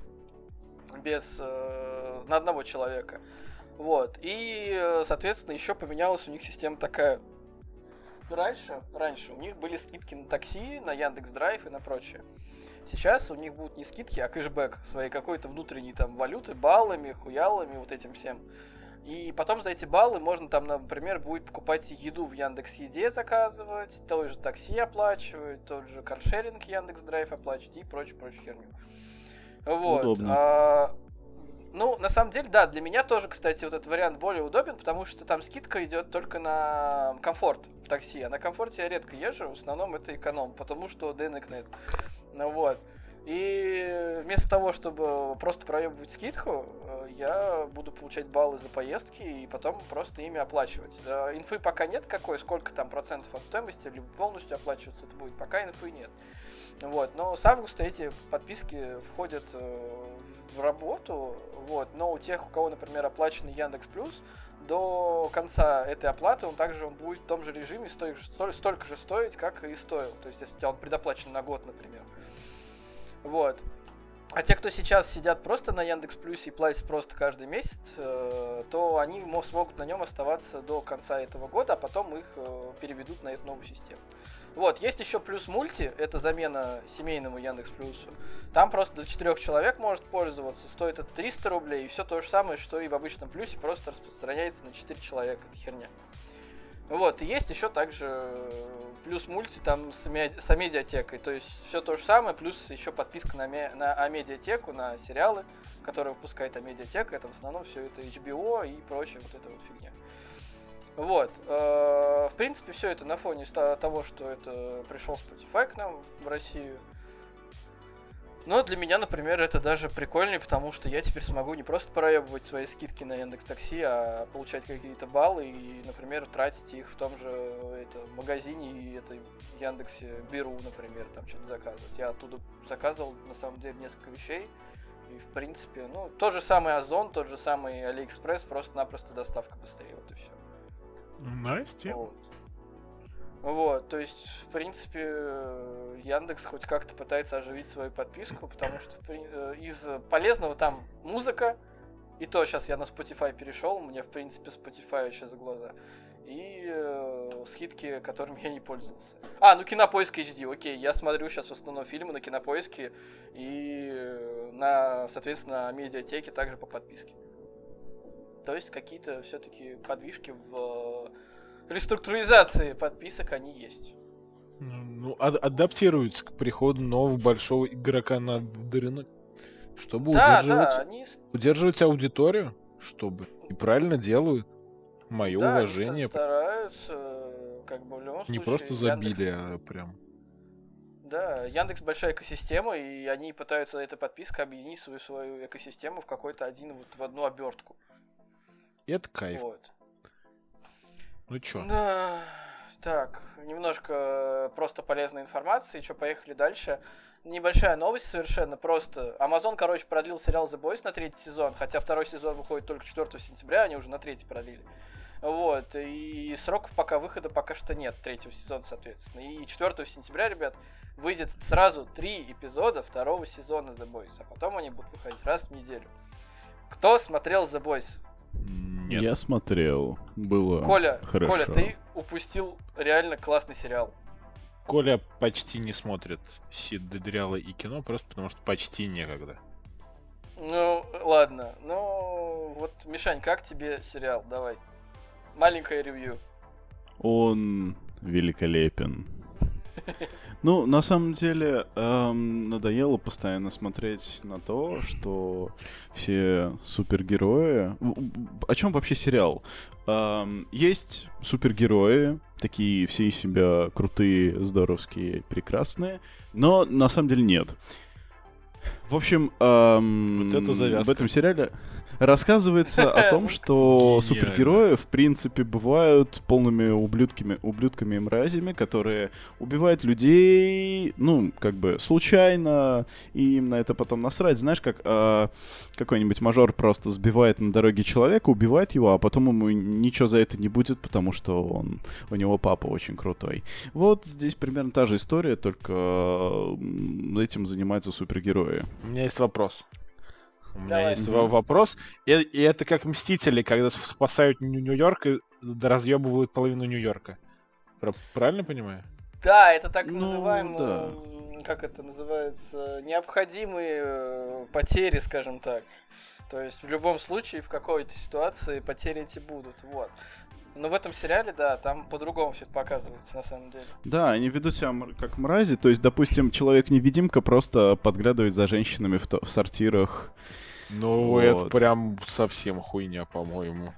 Без... э, на одного человека. Вот. И, э, соответственно, еще поменялась у них система такая. Раньше, раньше у них были скидки на такси, на Яндекс Драйв и на прочее. Сейчас у них будут не скидки, а кэшбэк своей какой-то внутренней там валюты, баллами, хуялами, вот этим всем. И потом за эти баллы можно там, например, будет покупать еду в Яндекс Еде заказывать, то же такси оплачивать, тот же каршеринг Яндекс Драйв оплачивать и прочую прочую херню. Вот. Удобно. А, ну, на самом деле, да, для меня тоже, кстати, вот этот вариант более удобен, потому что там скидка идет только на комфорт в такси, а на комфорте я редко езжу, в основном это эконом, потому что нет. Ну вот. И вместо того, чтобы просто проебывать скидку, э, я буду получать баллы за поездки и потом просто ими оплачивать. Инфы пока нет какой, сколько там процентов от стоимости, либо полностью оплачиваться это будет, пока инфы нет. Вот, но с августа эти подписки входят э, в работу, вот, но у тех, у кого, например, оплаченный Яндекс Плюс, до конца этой оплаты он также он будет в том же режиме столь- столько же стоить, как и стоил. То есть, если у тебя он предоплачен на год, например. Вот. А те, кто сейчас сидят просто на Яндекс Плюсе и платят просто каждый месяц, э, то они мо- смогут на нем оставаться до конца этого года, а потом их э, переведут на эту новую систему. Вот, есть еще плюс мульти, это замена семейному Яндекс Плюсу. Там просто до четырех человек может пользоваться, стоит это 300 рублей, и все то же самое, что и в обычном плюсе, просто распространяется на 4 человека, это херня. Вот, и есть еще также э, плюс мульти там с, ме- с амедиатекой, то есть все то же самое, плюс еще подписка на, ме- на амедиатеку, на сериалы, которые выпускает амедиатека, это в основном все это HBO и прочая вот эта вот фигня. Вот, э, в принципе, все это на фоне того, что это пришел Spotify к нам в Россию. Но для меня, например, это даже прикольнее, потому что я теперь смогу не просто проебывать свои скидки на Яндекс Такси, а получать какие-то баллы и, например, тратить их в том же это, магазине и это Яндексе Беру, например, там что-то заказывать. Я оттуда заказывал, на самом деле, несколько вещей. И, в принципе, ну, тот же самый Озон, тот же самый Алиэкспресс, просто-напросто доставка быстрее, вот и все. Nice, тема. Вот. Вот, то есть, в принципе, Яндекс хоть как-то пытается оживить свою подписку, потому что э, из полезного там музыка, и то сейчас я на Spotify перешел, мне, в принципе, Spotify еще за глаза, и э, скидки, которыми я не пользовался. А, ну Кинопоиск HD, окей, я смотрю сейчас в основном фильмы на Кинопоиске и э, на, соответственно, медиатеке также по подписке. То есть какие-то все-таки подвижки в э, реструктуризации подписок они есть. Ну, ад- адаптируется к приходу нового большого игрока на рынок, чтобы Да, удерживать, да, они удерживать аудиторию, чтобы. И правильно делают. Мое да, они уважение. ста- стараются, как бы в любом Не случае. просто забили, Яндекс- а прям. Да, Яндекс большая экосистема, и они пытаются эта подписка объединить свою свою экосистему в какой-то один вот в одну обертку. И это кайф. Вот. Ну чё? Да, так, немножко э, просто полезной информации. Что, поехали дальше. Небольшая новость совершенно просто. Amazon, короче, продлил сериал The Boys на третий сезон, хотя второй сезон выходит только 4 сентября, они уже на третий продлили. Вот, и сроков пока выхода пока что нет, третьего сезона, соответственно. И 4 сентября, ребят, выйдет сразу три эпизода второго сезона The Boys, а потом они будут выходить раз в неделю. Кто смотрел The Boys? Нет. Я смотрел. Было Коля, хорошо. Коля, ты упустил реально классный сериал. Коля почти не смотрит сериалы и кино, просто потому что почти некогда. Ну, ладно. Ну, вот, Мишань, как тебе сериал? Давай. Маленькое ревью. Он великолепен. Ну, на самом деле, эм, надоело постоянно смотреть на то, что все супергерои... О чем вообще сериал? Эм, есть супергерои, такие все из себя крутые, здоровские, прекрасные, но на самом деле нет. В общем, эм, Вот это в этом сериале рассказывается о том, что супергерои, в принципе, бывают полными ублюдками, ублюдками и мразями, которые убивают людей, ну, как бы, случайно, и им на это потом насрать. Знаешь, как а, какой-нибудь мажор просто сбивает на дороге человека, убивает его, а потом ему ничего за это не будет, потому что он, у него папа очень крутой. Вот здесь примерно та же история, только этим занимаются супергерои. У меня есть вопрос. У меня Давай. есть во- вопрос. И, и это как Мстители, когда спасают Нью- Нью-Йорк и разъебывают половину Нью-Йорка. Пра- Правильно понимаю? Да, это так Ну, называемые, да. как это называется, необходимые э, потери, скажем так. То есть в любом случае в какой-то ситуации потери эти будут. Вот. Но в этом сериале, да, там по-другому все это показывается на самом деле. Да, они ведут себя как мрази. То есть, допустим, человек-невидимка просто подглядывает за женщинами в, то- в сортирах. Ну, это Вот. прям совсем хуйня, по-моему.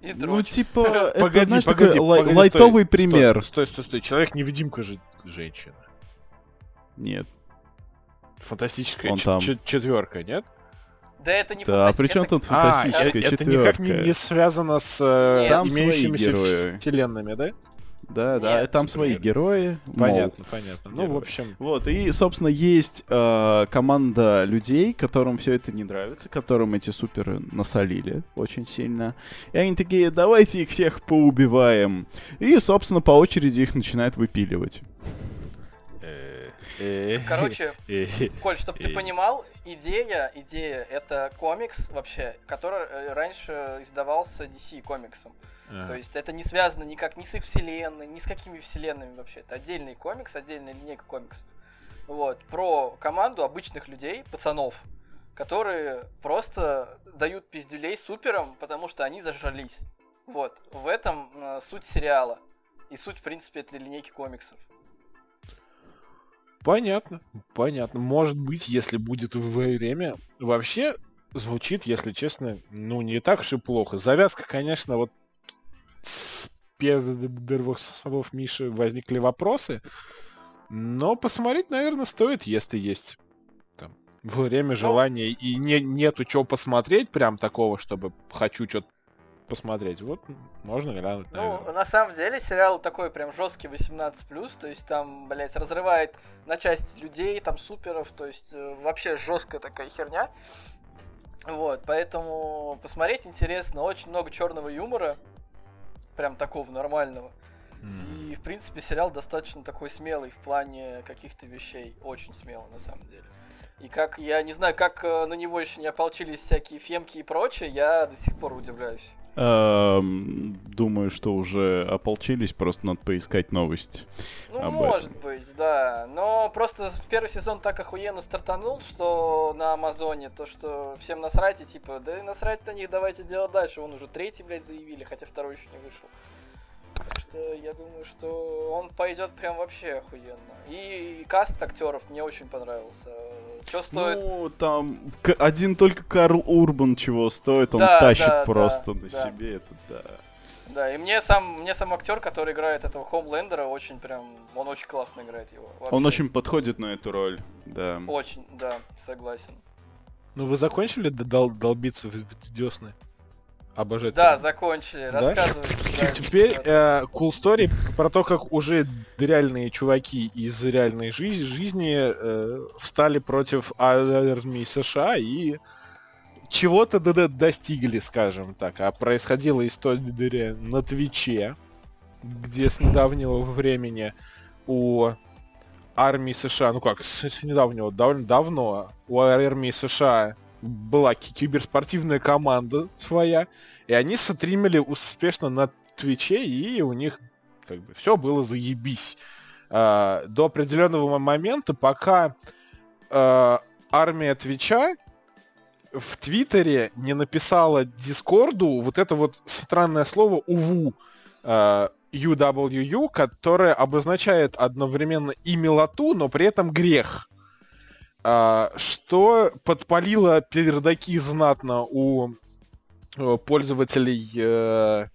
И Ну, типа, это, погоди, знаешь, погоди, такой погоди, лайтовый стой, пример. Стой, стой, стой. Человек-невидимка же женщина. Нет. Фантастическая Он чет- там. чет- четверка, нет? Да это не Да, а фантастика, при чем это- тут А, фантастическая э- это четверка? никак не, не связано с э, Нет. Там имеющимися герои. вселенными, да? Да, да, Нет, там свои супергерои. герои. мол. Понятно, понятно. Ну, в герои. общем, Вот, и, собственно, есть э, команда людей, которым все это не нравится, которым эти суперы насолили очень сильно. И они такие, давайте их всех поубиваем. И, собственно, по очереди их начинают выпиливать. Короче, Коль, чтобы ты понимал, идея, идея это комикс вообще, который э, раньше издавался DC комиксом. ага. То есть это не связано никак ни с их вселенной, ни с какими вселенными вообще. Это отдельный комикс, отдельная линейка комиксов. Вот, про команду обычных людей, пацанов, которые просто дают пиздюлей суперам, потому что они зажрались. Вот, в этом э, суть сериала. И суть, в принципе, этой линейки комиксов. Понятно, понятно. Может быть, если будет время. Вообще, звучит, если честно, ну, не так уж и плохо. Завязка, конечно, вот с первых слов Миши возникли вопросы, но посмотреть, наверное, стоит, если есть там время желания и не, нету чего посмотреть, прям такого, чтобы хочу что-то посмотреть. Вот можно глянуть. Ну, наверное. на самом деле, сериал такой прям жесткий 18+, то есть там, блядь, разрывает на части людей, там суперов, то есть э, вообще жесткая такая херня. Вот, поэтому посмотреть интересно, очень много черного юмора, прям такого нормального. И, в принципе, сериал достаточно такой смелый в плане каких-то вещей. Очень смелый, на самом деле. И как, я не знаю, как э, на него еще не ополчились всякие фемки и прочее, я до сих пор удивляюсь. Эм, Думаю, что уже ополчились, просто надо поискать новость. Ну, может быть, да. Но просто первый сезон так охуенно стартанул, что на Амазоне, то, что всем насрать, и типа, да и насрать на них, давайте делать дальше. Вон уже третий, блядь, заявили, хотя второй еще не вышел. Так что я думаю, что он пойдет прям вообще охуенно. И, каст актеров мне очень понравился. Что стоит? Ну, там к- один только Карл Урбан чего стоит, он Да, тащит да, просто да, на да. себе это, да. Да, и мне сам, мне сам актер, который играет этого Хомлендера, очень прям, он очень классно играет его. Он вообще. очень подходит на эту роль, да. Очень, да, согласен. Ну вы закончили дол- долбиться в десны? Обожать. Да, закончили, Да? рассказывайте. да, Теперь э, cool story про то, как уже реальные чуваки из реальной жизни, жизни э, встали против армии США и чего-то достигли, скажем так. А происходила история на Твиче, где с недавнего времени у армии США, ну как, с, с недавнего, довольно давно, у армии США была ки- киберспортивная команда своя, и они стримили успешно на Твиче, и у них как бы все было заебись. А, до определенного момента, пока а, армия Твича в Твиттере не написала Дискорду вот это вот странное слово УВУ, а, UWU, которое обозначает одновременно и милоту, но при этом грех. А, что подпалило пердаки знатно у э, пользователей, э,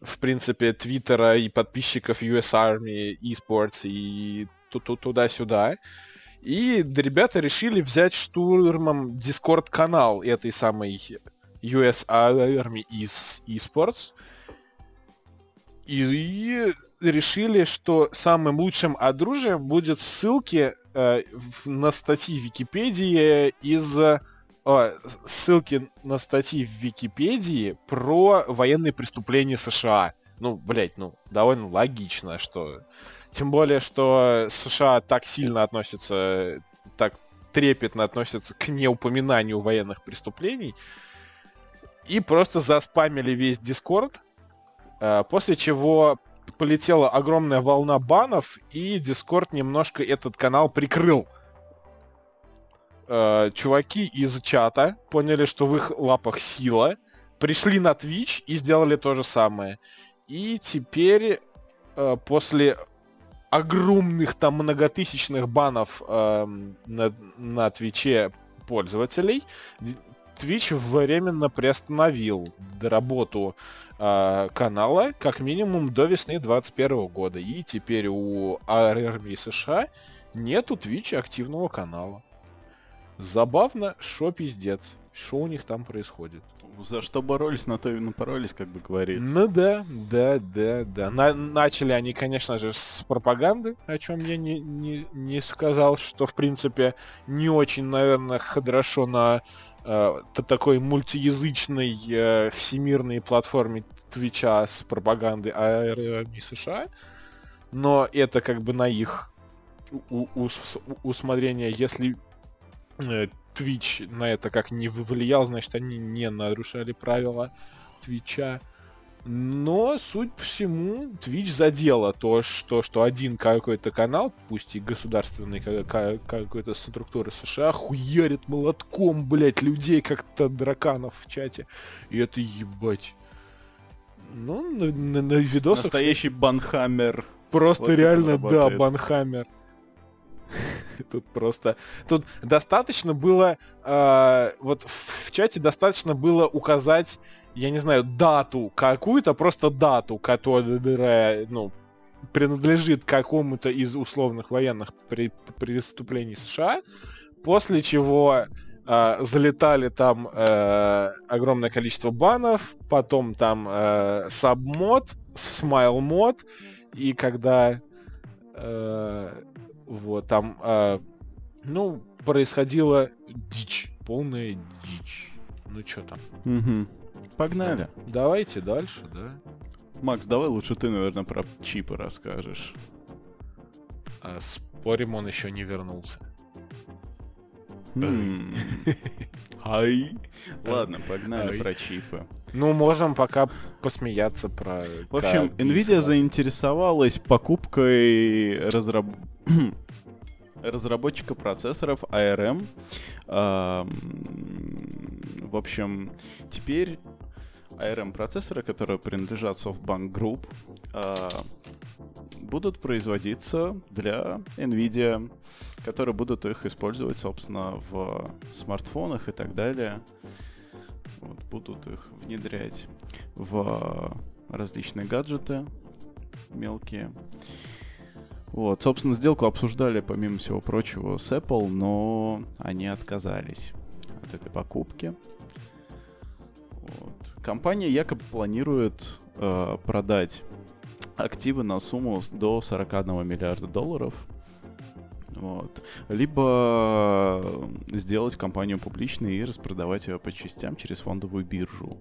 в принципе, Твиттера и подписчиков US Army, eSports и ту- ту- туда-сюда. И ребята решили взять штурмом Discord-канал этой самой US Army из eSports. И, решили, что самым лучшим оружием будет ссылки э, на статьи в Википедии из э, с- ссылки на статьи в Википедии про военные преступления США. Ну, блять, ну, довольно логично, что... Тем более, что США так сильно относятся, так трепетно относятся к неупоминанию военных преступлений. И просто заспамили весь Дискорд, после чего полетела огромная волна банов, и Дискорд немножко этот канал прикрыл э, чуваки из чата поняли, что в их лапах сила, пришли на Twitch и сделали то же самое. И теперь э, после огромных там многотысячных банов эм, на, на Твиче пользователей, Twitch временно приостановил работу э, канала как минимум до весны 2021 года. И теперь у армии США нету Twitch активного канала. Забавно, шо пиздец. Что у них там происходит? За что боролись, на то и напоролись, как бы говорится. Ну да, да, да, да. На- начали они, конечно же, с пропаганды, о чем я не, не, не сказал, что, в принципе, не очень, наверное, хорошо на э, такой мультиязычной э, всемирной платформе Твича с пропагандой армии США. Но это как бы на их ус- усмотрение. Если э, Twitch на это как не влиял, значит, они не нарушали правила Твича. Но, суть по всему, Twitch задело то, что, что один какой-то канал, пусть и государственный ка- ка- какой-то структуры США, хуярит молотком, блять, людей как-то драканов в чате. И это ебать. Ну, на, на- на видосах Настоящий банхаммер. Просто Вот реально, да, банхаммер. Тут просто... Тут достаточно было... э, вот в, в чате достаточно было указать, я не знаю, дату какую-то, просто дату, которая, ну, принадлежит какому-то из условных военных при- преступлений США, после чего э, залетали там э, огромное количество банов, потом там э, сабмод, смайл мод, и когда э, вот там, э, ну, происходила дичь, полная дичь. Ну что там? Мгм. Погнали. Давайте дальше, да? Макс, давай лучше ты, наверное, про чипы расскажешь. А спорим, он еще не вернулся. Хм. Ай. Ладно, погнали про чипы. Ну, можем пока посмеяться про... В общем, Nvidia заинтересовалась покупкой разраб... разработчика процессоров ARM. В общем, теперь ARM процессоры, которые принадлежат SoftBank Group, а, будут производиться для Nvidia, которые будут их использовать, собственно, в смартфонах и так далее. Вот, будут их внедрять в различные гаджеты мелкие. Вот, собственно, сделку обсуждали, помимо всего прочего, с Apple, но они отказались от этой покупки. Вот. Компания якобы планирует э, продать активы на сумму до 41 миллиарда долларов. Вот. Либо э, сделать компанию публичной и распродавать ее по частям через фондовую биржу.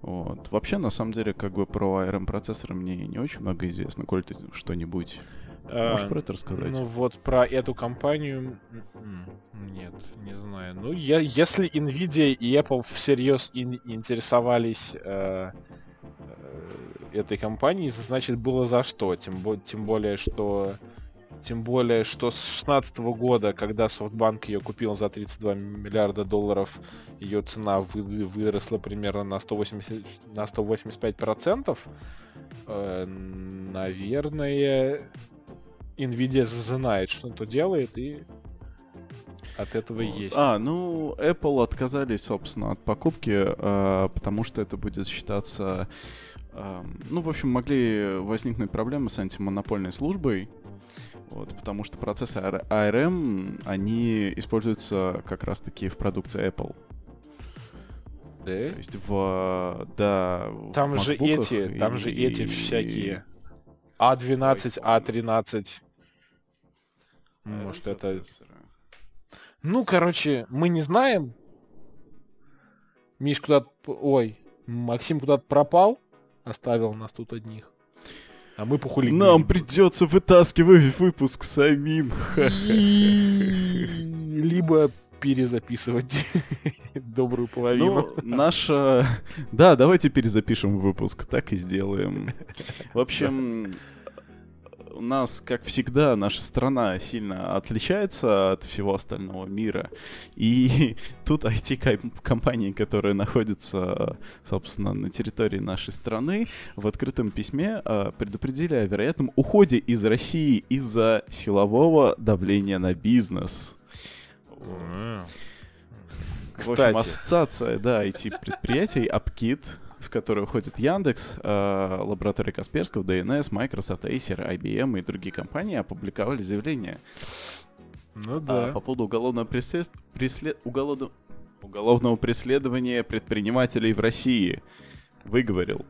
Вот. Вообще, на самом деле, как бы про ARM-процессоры мне не очень много известно. Коль ты что-нибудь А, можешь про это рассказать? Ну вот про эту компанию... м-м, Нет, не знаю. Ну, я, если Nvidia и Apple всерьез ин- интересовались э, э, этой компанией, значит было за что. Тем, бо- тем более, что... Тем более, что с 16 года, когда SoftBank ее купил за 32 миллиарда долларов, ее цена вы- выросла примерно на 180, на 185 процентов. Э, наверное, Nvidia знает, что то делает, и от этого и Вот. есть. А, ну, Apple отказались, собственно, от покупки, э, потому что это будет считаться... э, ну, в общем, могли возникнуть проблемы с антимонопольной службой, вот, потому что процессы AR- ARM, они используются как раз-таки в продукции Apple. Да? То есть в... Да, в Там же макбуках эти, там же эти и- всякие А12, А13. Может, это... Ну, короче, мы не знаем. Миш куда-то... Ой, Максим куда-то пропал. Оставил нас тут одних. А мы похули. Нам придется вытаскивать выпуск самим. Либо перезаписывать добрую половину. Ну, наша... Да, давайте перезапишем выпуск, так и сделаем. В общем, у нас, как всегда, наша страна сильно отличается от всего остального мира. И тут IT-компании, которые находятся, собственно, на территории нашей страны, в открытом письме э, предупредили о вероятном уходе из России из-за силового давления на бизнес. М. В общем, Кстати, ассоциация, да, IT-предприятий, Апкит, в которую входит Яндекс, э, лаборатория Касперского, DNS, Microsoft, Acer, IBM и другие компании опубликовали заявление ну а, да. по поводу уголовного, преслед... преслед- уголовно- уголовного преследования предпринимателей в России. Выговорил.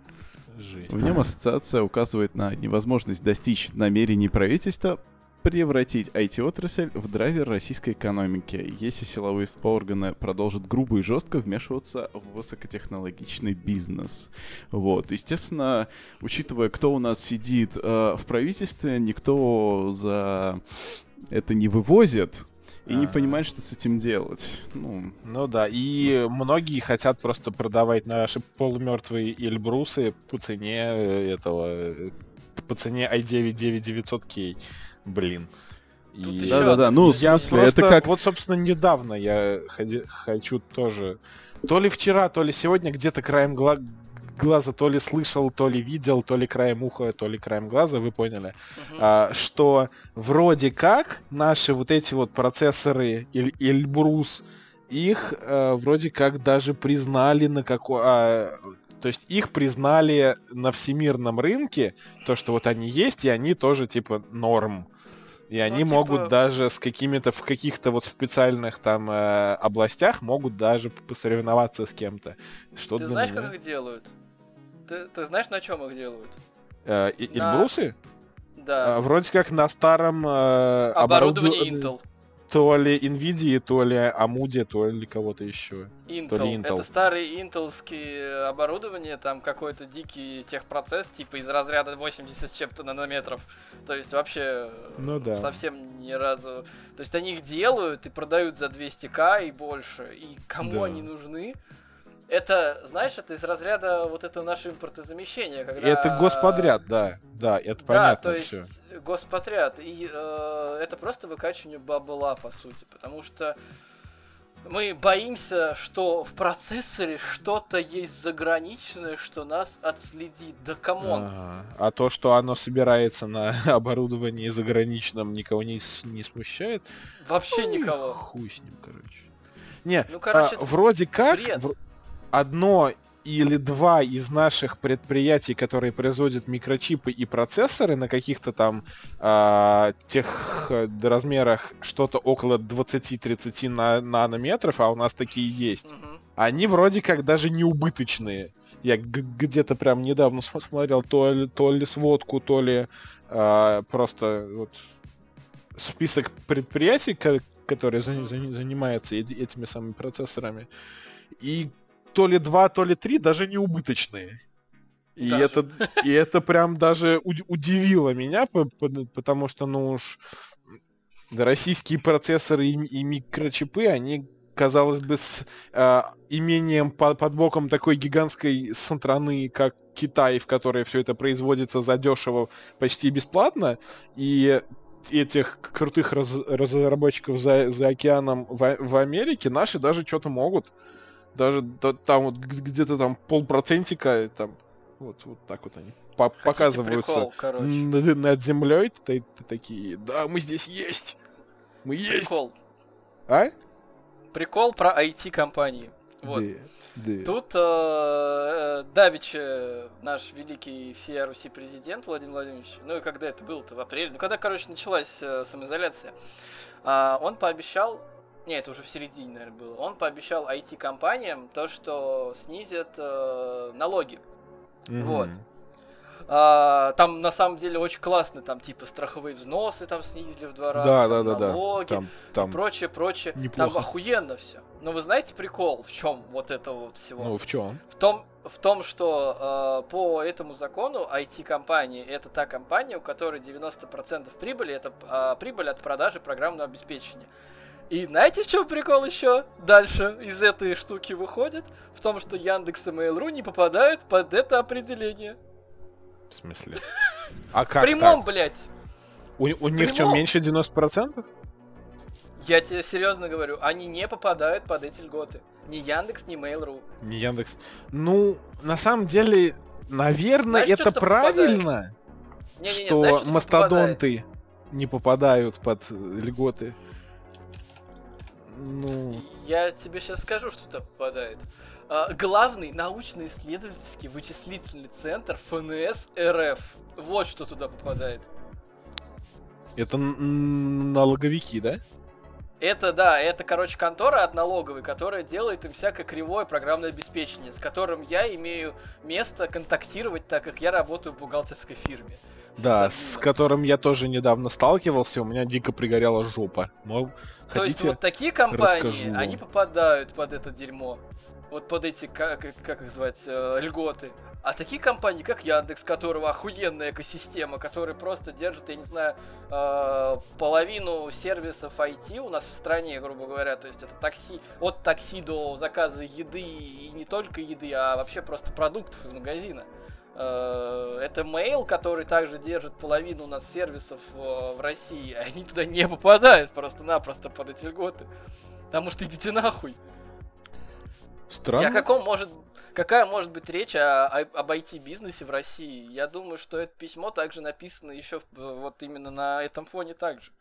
Жесть. В нем ассоциация указывает на невозможность достичь намерений правительства превратить IT-отрасль в драйвер российской экономики, если силовые органы продолжат грубо и жестко вмешиваться в высокотехнологичный бизнес. Вот, естественно, учитывая, кто у нас сидит э, в правительстве, никто за это не вывозит и не Ага. понимает, что с этим делать. Ну, Ну да, и многие хотят просто продавать наши полумертвые Эльбрусы по цене э, этого, э, по цене i9 9900K. Блин. Тут И- ещё Да-да-да, ну, в я смысле, просто, это как... вот, собственно, недавно я ходи- хочу тоже, то ли вчера, то ли сегодня где-то краем гла- глаза, то ли слышал, то ли видел, то ли краем уха, то ли краем глаза, вы поняли, Мгм. а, что вроде как наши вот эти вот процессоры Эль- Эльбрус, их э, вроде как даже признали на какой... то есть их признали на всемирном рынке, то, что вот они есть, и они тоже типа норм. И они типа- могут даже с какими-то в каких-то вот специальных там э, областях могут даже посоревноваться с кем-то. Что Ты знаешь, меня- как их делают? Ты, ты знаешь, на чем их делают? Э, и- На Эльбрусы? Да. А, вроде как на старом э, Оборудование оборудо- Intel. То ли Nvidia, то ли Amudia, то ли кого-то еще. Intel. ли Intel. Это старые интелские оборудование, там какой-то дикий техпроцесс, типа из разряда 80 с чем-то нанометров. То есть вообще Ну да. совсем ни разу... То есть они их делают и продают за 200к и больше. И кому Да. они нужны? Это, знаешь, это из разряда вот это наше импортозамещение, когда... Это господряд, да. Да, это Да, понятно то есть все. господряд. И э, это просто выкачивание бабла, по сути. Потому что мы боимся, что в процессоре что-то есть заграничное, что нас отследит. Да come on. Ага. А то, что оно собирается на оборудовании заграничном, никого не, не смущает? Вообще Ну, никого. Хуй с ним, короче. Не, Ну, короче, а, вроде как бред. в- одно или два из наших предприятий, которые производят микрочипы и процессоры на каких-то там а, тех э, размерах что-то около 20-30 на- нанометров, а у нас такие есть. Мгм. Они вроде как даже не убыточные. Я где-то прям недавно см- смотрел то ли, то ли сводку, то ли а, просто вот список предприятий, ко- которые за- за- занимаются эти- этими самыми процессорами. И то ли два, то ли три даже не убыточные. И Даже. это, и это прям даже уд- удивило меня, по- потому что, ну уж, российские процессоры и, и микрочипы, они, казалось бы, с э, имением по- под боком такой гигантской страны, как Китай, в которой все это производится задешево, почти бесплатно, и этих крутых раз- разработчиков за, за океаном в, в Америке наши даже что-то могут. Даже да- там вот где-то там полпроцентика, там вот, вот так вот они по- Хотите показываются прикол, над, над землей, ты, ты такие, да, мы здесь есть, мы есть, Прикол. а? Прикол про IT-компании. Вот. Да, да. Тут э, э, Давича, наш великий всея Руси президент Владимир Владимирович, ну и когда это было-то, в апреле, ну когда, короче, началась э, самоизоляция, а, он пообещал, не, это уже в середине, наверное, было, он пообещал IT-компаниям то, что снизят э, налоги. вот. Мгм. А, там на самом деле очень классно, там типа страховые взносы там снизили в два раза, Да, да, да, да. налоги, Там, и там, прочее, прочее. неплохо. Там охуенно все. Но вы знаете прикол в чем вот этого вот всего? ну в чем? В том, в том, что э, по этому закону IT-компании это та компания, у которой 90% прибыли это э, прибыль от продажи программного обеспечения. И знаете, в чем прикол еще дальше из этой штуки выходит? В том, что Яндекс и Mail.ru не попадают под это определение. В смысле? А В как прямом, так? блядь. У, у них что, меньше 90%? Я тебе серьезно говорю, они не попадают под эти льготы. Ни Яндекс, ни Mail.ru. Не Яндекс. Ну, на самом деле, наверное, Знаешь, это правильно, Не-не-не, что знаешь, что тут попадает? мастодонты не попадают под э, льготы. Ну, Я тебе сейчас скажу, что туда попадает. А, главный научно-исследовательский вычислительный центр ФНС РФ. Вот что туда попадает. это налоговики, да? Это, да, это, короче, контора от налоговой, которая делает им всякое кривое программное обеспечение, с которым я имею место контактировать, так как я работаю в бухгалтерской фирме. Да, с которым я тоже недавно сталкивался, у меня дико пригорела жопа. Но То есть вот такие компании, расскажу они попадают под это дерьмо. Вот под эти, как, как- как их звать, э, льготы. А такие компании, как Яндекс, которого охуенная экосистема, который просто держит, я не знаю, э, половину сервисов IT у нас в стране, грубо говоря. То есть это такси, от такси до заказа еды и не только еды, а вообще просто продуктов из магазина. Э, Это mail, который также держит половину у нас сервисов э, в России, они туда не попадают просто-напросто под эти льготы. Потому что идите нахуй. Странно. Я каком может, какая может быть речь о- о- об IT-бизнесе в России? Я думаю, что это письмо также написано еще вот именно на этом фоне также.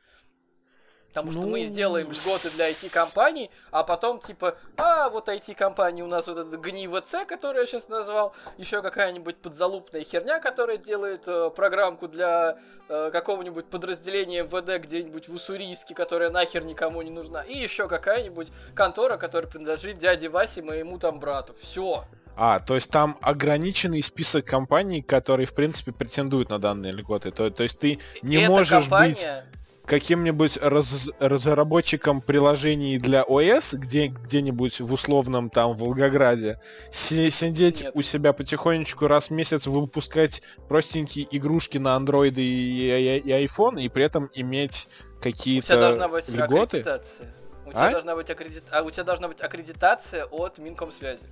Потому что Ну, мы сделаем льготы для IT-компаний, а потом типа, а вот IT-компании у нас вот этот гни ВЦ, который я сейчас назвал, еще какая-нибудь подзалупная херня, которая делает э, программку для э, какого-нибудь подразделения МВД где-нибудь в Уссурийске, которая нахер никому не нужна, и еще какая-нибудь контора, которая принадлежит дяде Васе, моему там брату. Все. А, то есть там ограниченный список компаний, которые, в принципе, претендуют на данные льготы. То, то есть ты не Эта можешь быть компания- каким-нибудь раз- разработчиком приложений для ОС где, где-нибудь в условном там Волгограде, си- сидеть Нет. у себя потихонечку раз в месяц выпускать простенькие игрушки на Android и, и, и iPhone, и при этом иметь какие-то должна быть льготы? аккредитация. У А? тебя должна быть аккредит... а у тебя должна быть аккредитация от Минкомсвязи.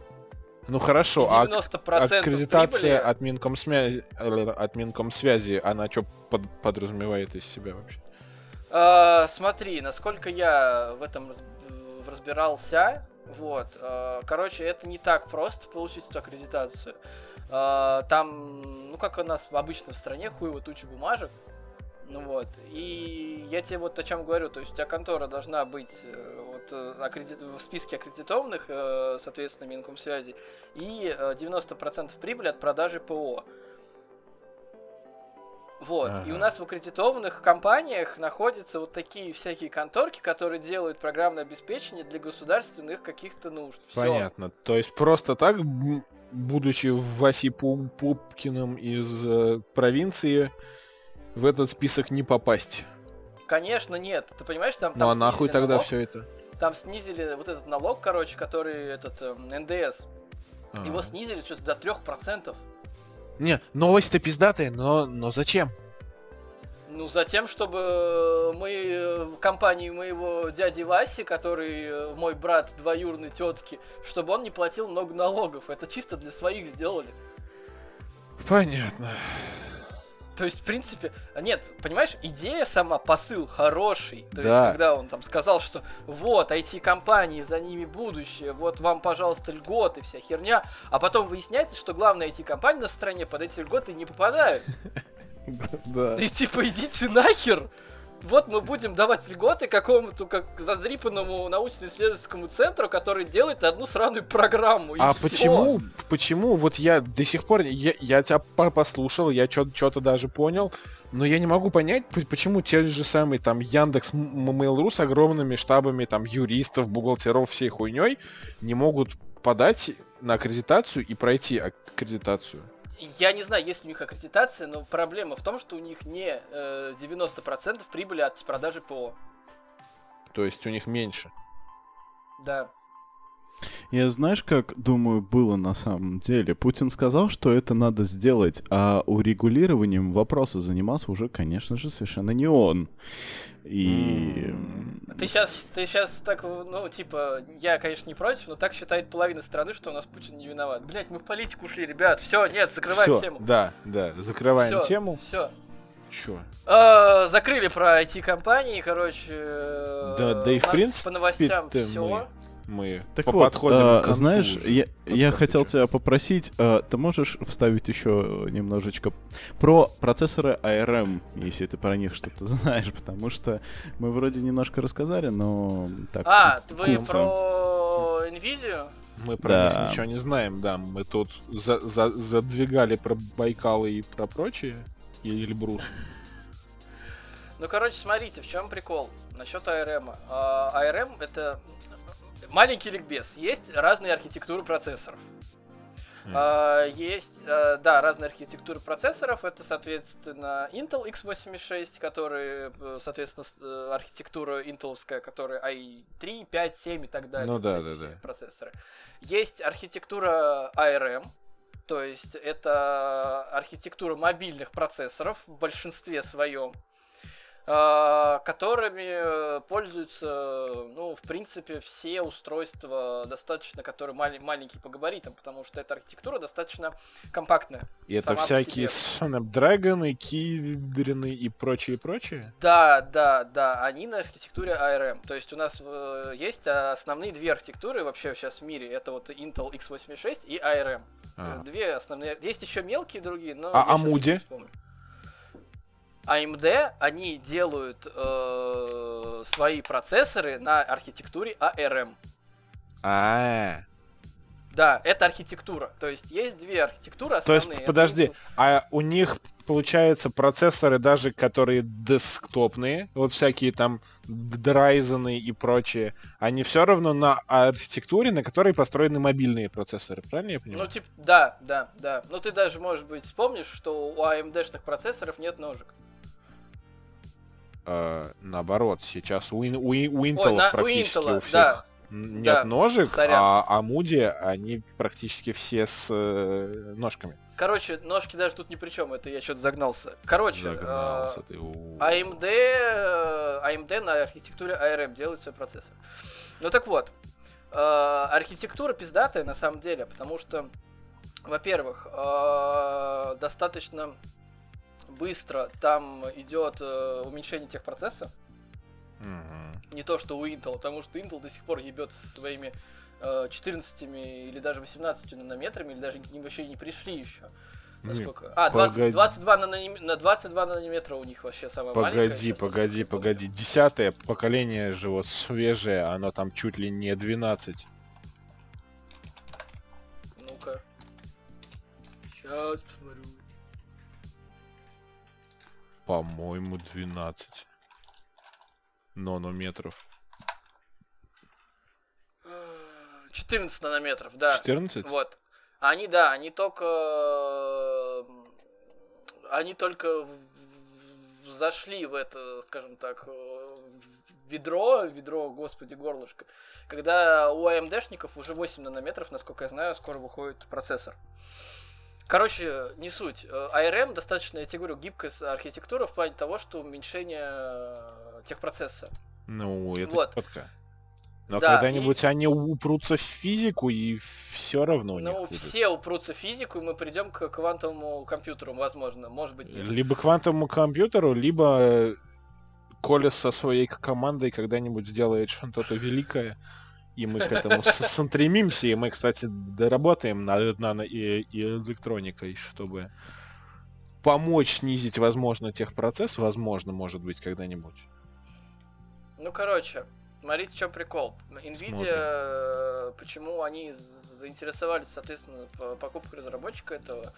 Ну хорошо, а 90% аккредитация прибыли- от Минкомсвязи, э, от Минкомсвязи, она что подразумевает из себя вообще? А, смотри, насколько я в этом разбирался, вот, а, короче, это не так просто получить эту аккредитацию. А, там, ну как у нас обычно в стране, хуево туча бумажек, ну вот, и я тебе вот о чем говорю, то есть у тебя контора должна быть э, вот, э, аккредит- в списке аккредитованных, э, соответственно, Минкомсвязи, и э, 90% прибыли от продажи ПО. Вот. И у Ага. нас в аккредитованных компаниях находятся вот такие всякие конторки, которые делают программное обеспечение для государственных каких-то нужд. Всё. Понятно. То есть просто так, будучи Пу- Пупкиным из э, провинции, в этот список не попасть. Конечно, нет. Ты понимаешь, там, Ну а нахуй снизили тогда налог, все это? Там снизили вот этот налог, короче, который этот эм, НДС. Его А. снизили что-то до 3%. Не, новость-то пиздатая, но, но зачем? Ну, затем, чтобы э, мы э, в компании моего дяди Васи, который э, мой брат двоюродной тетки, чтобы он не платил много налогов. Это чисто для своих сделали. Понятно. То есть, в принципе, нет, понимаешь, идея сама, посыл хороший. То Да. есть, когда он там сказал, что вот, IT-компании, за ними будущее, вот вам, пожалуйста, льготы, вся херня, а потом выясняется, что главные IT-компании на стране под эти льготы не попадают. Да. И типа, идите нахер! Вот мы будем давать льготы какому-то как задрипанному научно-исследовательскому центру, который делает одну сраную программу. и А всё. почему, почему, вот я до сих пор, я, я тебя по- послушал, я что-то даже понял, но я не могу понять, почему те же самые там Яндекс, Mail.ru с огромными штабами там юристов, бухгалтеров, всей хуйней не могут подать на аккредитацию и пройти аккредитацию. Я не знаю, есть ли у них аккредитация, но проблема в том, что у них не э, 90% прибыли от продажи ПО. То есть у них меньше. Да. Я знаешь, как, думаю, было на самом деле? Путин сказал, что это надо сделать, а урегулированием вопроса занимался уже, конечно же, совершенно не он. И... Ты сейчас, ты сейчас так, ну, типа, я, конечно, не против, но так считает половина страны, что у нас Путин не виноват. Блять, мы в политику ушли, ребят. Все, нет, закрываем Всё, тему. Да, да, закрываем Всё, тему. Все. Чё? А, закрыли про IT-компании, короче. Да, да и в принципе По новостям все. Мы Так по- вот, подходим а, к концу знаешь, уже. я, я хотел чё. тебя попросить, а, ты можешь вставить еще немножечко про процессоры ARM, если ты про них что-то знаешь, потому что мы вроде немножко рассказали, но так. А, вы про Nvidia? Мы про Да. них ничего не знаем, да. Мы тут за- за- задвигали про Байкалы и про прочее. Или Эльбрус. Ну, короче, смотрите, в чем прикол насчет ARM. А, ARM это маленький ликбез. Есть разные архитектуры процессоров. А, есть, а, да, разные архитектуры процессоров. Это, соответственно, Intel x86, который, э, соответственно, э, архитектура интеловская, которая i3, 5, 7 и так далее. Ну да, да, да. Процессоры. Есть архитектура ARM, то есть это архитектура мобильных процессоров в большинстве своем, которыми э, пользуются, ну, в принципе, все устройства достаточно, которые мали- маленькие по габаритам, потому что эта архитектура достаточно компактная. И это всякие. Snapdragon, Кидрины и прочее, прочее. Да, да, да, они на архитектуре ARM. То есть у нас э, есть основные две архитектуры вообще сейчас в мире. Это вот Intel x86 и ARM. А. Две основные. Есть еще мелкие другие, но... А Амуди? вспомню. AMD, они делают э, свои процессоры на архитектуре ARM. А, Да, это архитектура. То есть есть две архитектуры то основные. есть, Это подожди, а у них, получается, процессоры даже, которые десктопные, вот всякие там Драйзены и прочие, они все равно на архитектуре, на которой построены мобильные процессоры, правильно я Ну, понимаю? типа, да, да, да. Ну, ты даже, может быть, вспомнишь, что у AMD-шных процессоров нет ножек. Э, наоборот, сейчас у, ин- у, у Intel на- у практически у, Intel, всех да. н- да, нет ножек, сорян. а, а Moody, они практически все с э, ножками. Короче, ножки даже тут ни при чем, это я что-то загнался. Короче, Загнался э, ты. у. AMD, AMD на архитектуре ARM делает свой процессор. Ну так вот, э, архитектура пиздатая на самом деле, потому что, во-первых, э, достаточно быстро там идет э, уменьшение техпроцесса. Мгм. Не то, что у Intel, потому что Intel до сих пор ебет своими э, 14 или даже 18 нанометрами, или даже не, вообще не пришли еще. Насколько? А, 20, погоди. 22 наноним- на 22 нанометра у них вообще самое маленькое. Погоди, сейчас, погоди, помню. погоди. Десятое поколение же вот свежее, оно там чуть ли не 12. Ну-ка. Сейчас посмотрю. По-моему, 12 нанометров. 14 нанометров, да. 14? Вот. Они, да, они только... э, Они только зашли в это, скажем так, э, ведро, ведро, господи, горлышко, когда у AMD-шников уже 8 нанометров, насколько я знаю, скоро выходит процессор. Короче, не суть. Э, ARM достаточно, я тебе говорю, гибкая архитектура в плане того, что уменьшение э, техпроцесса. Ну, это Вот. четко. Но Да, когда-нибудь они упрутся в физику, и все равно Ну, будет. все упрутся в физику, и мы придем к квантовому компьютеру, возможно. Может быть, нет. Либо квантовому компьютеру, либо э, Коля со своей командой когда-нибудь сделает что-то великое, и мы к этому стремимся, и мы, кстати, доработаем над нано и, и электроникой, чтобы помочь снизить, возможно, техпроцесс, возможно, может быть, когда-нибудь. Ну, короче, смотрите, в чем прикол. Nvidia, Смотрим. э, почему они заинтересовались, соответственно, по- покупкой разработчика этого,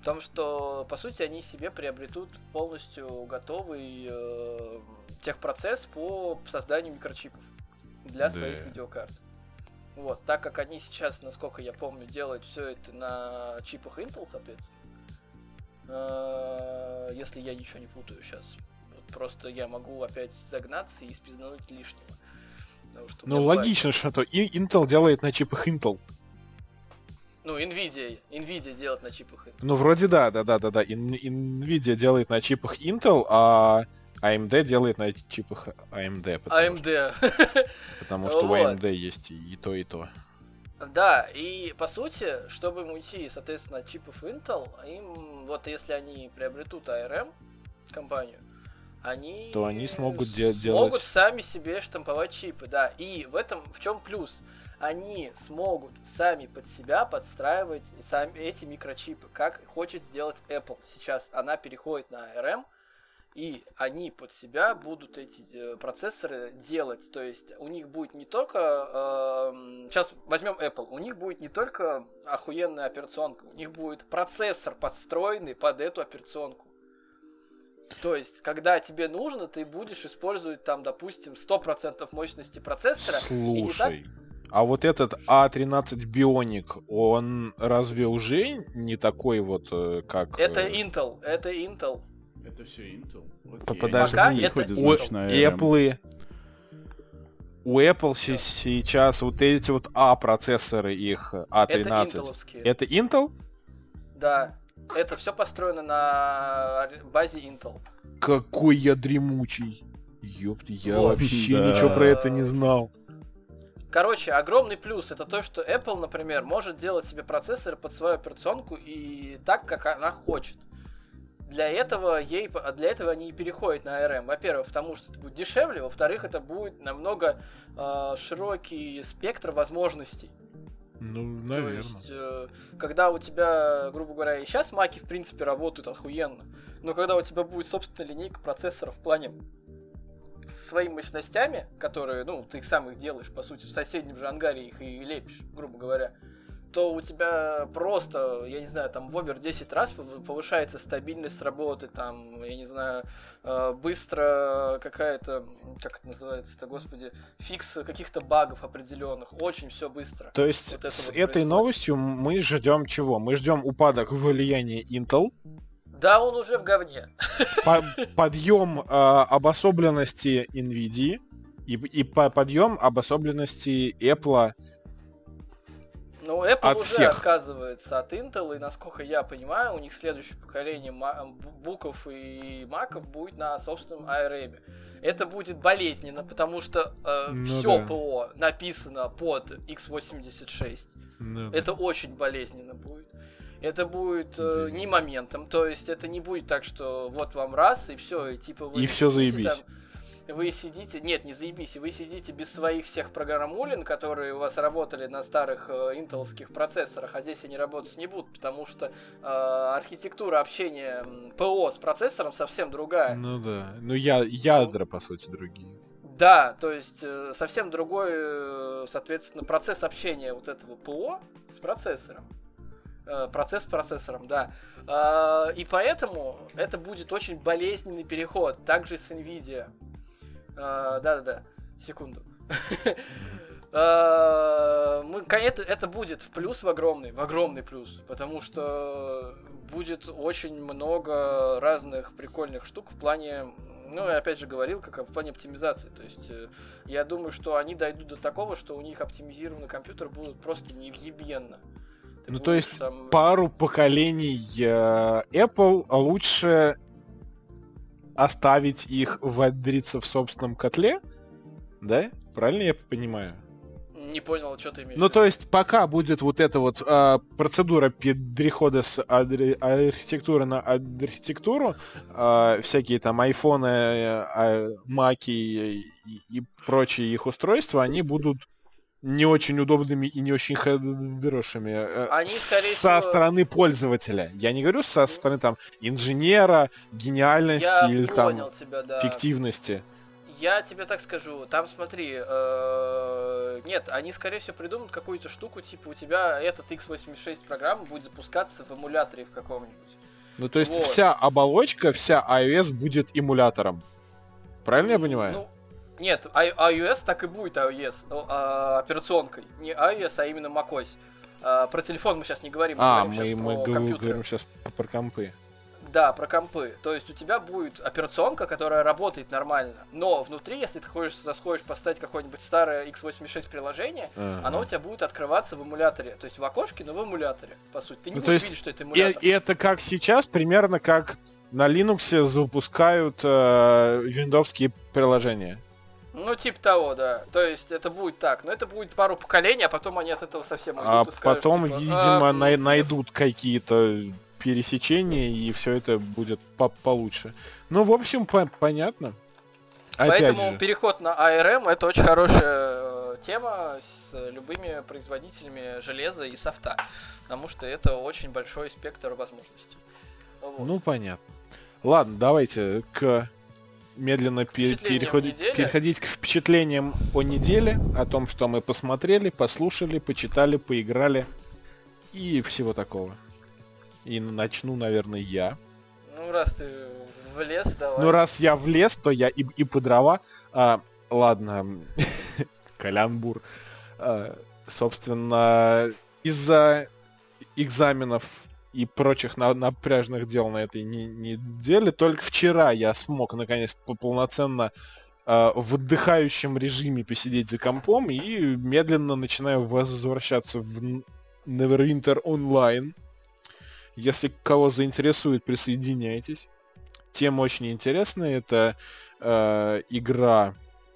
в том, что, по сути, они себе приобретут полностью готовый э, техпроцесс по созданию микрочипов для Да. своих видеокарт. Вот, так как они сейчас, насколько я помню, делают все это на чипах Intel, соответственно. Э, Если я ничего не путаю сейчас. Вот просто я могу опять загнаться и спизнуть лишнего. Что Ну, логично, что то и Intel делает на чипах Intel. Ну, Nvidia, Nvidia делает на чипах Intel. Ну, вроде да, да, да, да, да. Nvidia делает на чипах Intel, а AMD делает на чипах AMD. Потому, что, AMD. потому что у Вот. AMD есть и, то, и то. Да, и по сути, чтобы им уйти, соответственно, от чипов Intel, им, вот если они приобретут ARM компанию, они, То они смогут де- смогут делать- сами себе штамповать чипы, да. И в этом в чем плюс? Они смогут сами под себя подстраивать сами эти микрочипы, как хочет сделать Apple. Сейчас она переходит на ARM, и они под себя будут эти э, процессоры делать. То есть у них будет не только... сейчас возьмем Apple. У них будет не только охуенная операционка, у них будет процессор подстроенный под эту операционку. То есть, когда тебе нужно, ты будешь использовать там, допустим, 100% мощности процессора. Слушай, а вот этот А13 Bionic, он разве уже не такой вот, э, как... Это э, Intel, это Intel. Это все Intel. П- Подожди, Пока это у. Apple... У Apple се- сейчас вот эти вот А-процессоры их, Это А13, интеловские. это Intel? Да. Это все построено на базе Intel. Какой я дремучий. Ёпты, я Вот. вообще Да. ничего про это не знал. Короче, огромный плюс это то, что Apple, например, может делать себе процессоры под свою операционку и так, как она хочет. Для этого ей, для этого они и переходят на ARM. Во-первых, потому что это будет дешевле, во-вторых, это будет намного э, широкий спектр возможностей. Ну, То наверное. есть, э, когда у тебя, грубо говоря, и сейчас маки, в принципе, работают охуенно, но когда у тебя будет собственная линейка процессоров в плане своими мощностями, которые, ну, ты их сам их делаешь, по сути, в соседнем же ангаре их и лепишь, грубо говоря, то у тебя просто, я не знаю, там в овер 10 раз пов- повышается стабильность работы, там, я не знаю, э, быстро какая-то, как это называется-то, господи, фикс каких-то багов определенных, очень все быстро. То есть Вот это с вот этой происходит. новостью мы ждем чего? Мы ждем упадок влияния Intel, Да, он уже в говне. по- подъем а, обособленности Nvidia и, и по- подъем обособленности Apple. Ну, Apple От уже всех. отказывается от Intel, и насколько я понимаю, у них следующее поколение буков и маков будет на собственном ARM. Это будет болезненно, потому что Ну все да. ПО написано под x86. Ну, Это очень болезненно будет. Это будет э, Да. не моментом, то есть это не будет так, что вот вам раз и все, и типа вы И сидите заебись. там, вы сидите, нет, не заебись, вы сидите без своих всех программулин, которые у вас работали на старых э, интеловских процессорах, а здесь они работать не будут, потому что э, архитектура общения ПО с процессором совсем другая. ну да. Ну я, ядра, по сути, другие. Да, то есть э, совсем другой, э, соответственно, процесс общения вот этого ПО с процессором. Э, процесс с процессором, да. И поэтому это будет очень болезненный переход. Также с NVIDIA. А, Да-да-да, секунду. А, Мы, ка- это, это будет в плюс в огромный, в огромный плюс, потому что будет очень много разных прикольных штук в плане, ну, я опять же говорил, как в плане оптимизации. То есть э, я думаю, что они дойдут до такого, что у них оптимизированный компьютер будут просто невъебенно. Ты Ну, то есть там- Пару поколений э, Apple лучше оставить их вадриться в собственном котле, да? Правильно я понимаю? Не понял, что ты имеешь Ну, то есть, пока будет вот эта вот а, процедура перехода с адре- архитектуры на архитектуру, а, всякие там айфоны, а, маки и, и прочие их устройства, они будут не очень удобными и не очень хорошими э, Они, скорее со всего- стороны пользователя. Я не говорю со стороны там инженера, гениальности Я или там тебя, да. фиктивности. Я тебе так скажу, там смотри, э, нет, они скорее всего придумают какую-то штуку, типа у тебя этот x86 программа будет запускаться в эмуляторе в каком-нибудь. Ну, то есть Вот. вся оболочка, вся iOS будет эмулятором. Правильно я понимаю? Ну, нет, I- iOS так и будет iOS, а, операционкой. Не iOS, а именно macOS. А, про телефон мы сейчас не говорим, мы а, говорим мы, мы про говорим сейчас про компы. Да, про компы. То есть у тебя будет операционка, которая работает нормально, но внутри, если ты хочешь, захочешь поставить какое-нибудь старое x86 приложение, Ага. оно у тебя будет открываться в эмуляторе. То есть в окошке, но в эмуляторе, по сути. Ты не Ну, будешь есть видеть, что это И, эмулятор. и это как сейчас, примерно как на Linux запускают э, виндовские приложения. Ну, типа того, да. То есть это будет так. Но это будет пару поколений, а потом они от этого совсем уйдут А и скажут, потом, типа, видимо, «А, най- найдут какие-то пересечения, и все это будет по- получше. Ну, в общем, по- понятно. Опять Поэтому же. переход на ARM это очень хорошая э, тема с любыми производителями железа и софта. Потому что это очень большой спектр возможностей. Вот. Ну, понятно. Ладно, давайте к медленно пе- Впечатлениям переходить, переходить к впечатлениям о неделе, о том, что мы посмотрели, послушали, почитали, поиграли и всего такого. И начну, наверное, я. Ну, раз ты влез, давай. Ну, раз я влез, то я и, и по дрова. А, ладно, калямбур. А, собственно, из-за экзаменов и прочих на- напряжных дел на этой не- неделе, только вчера я смог наконец то полноценно а, в отдыхающем режиме посидеть за компом и медленно начинаю возвращаться в Neverwinter Online. Если кого заинтересует, присоединяйтесь. Тема очень интересная. Это э, игра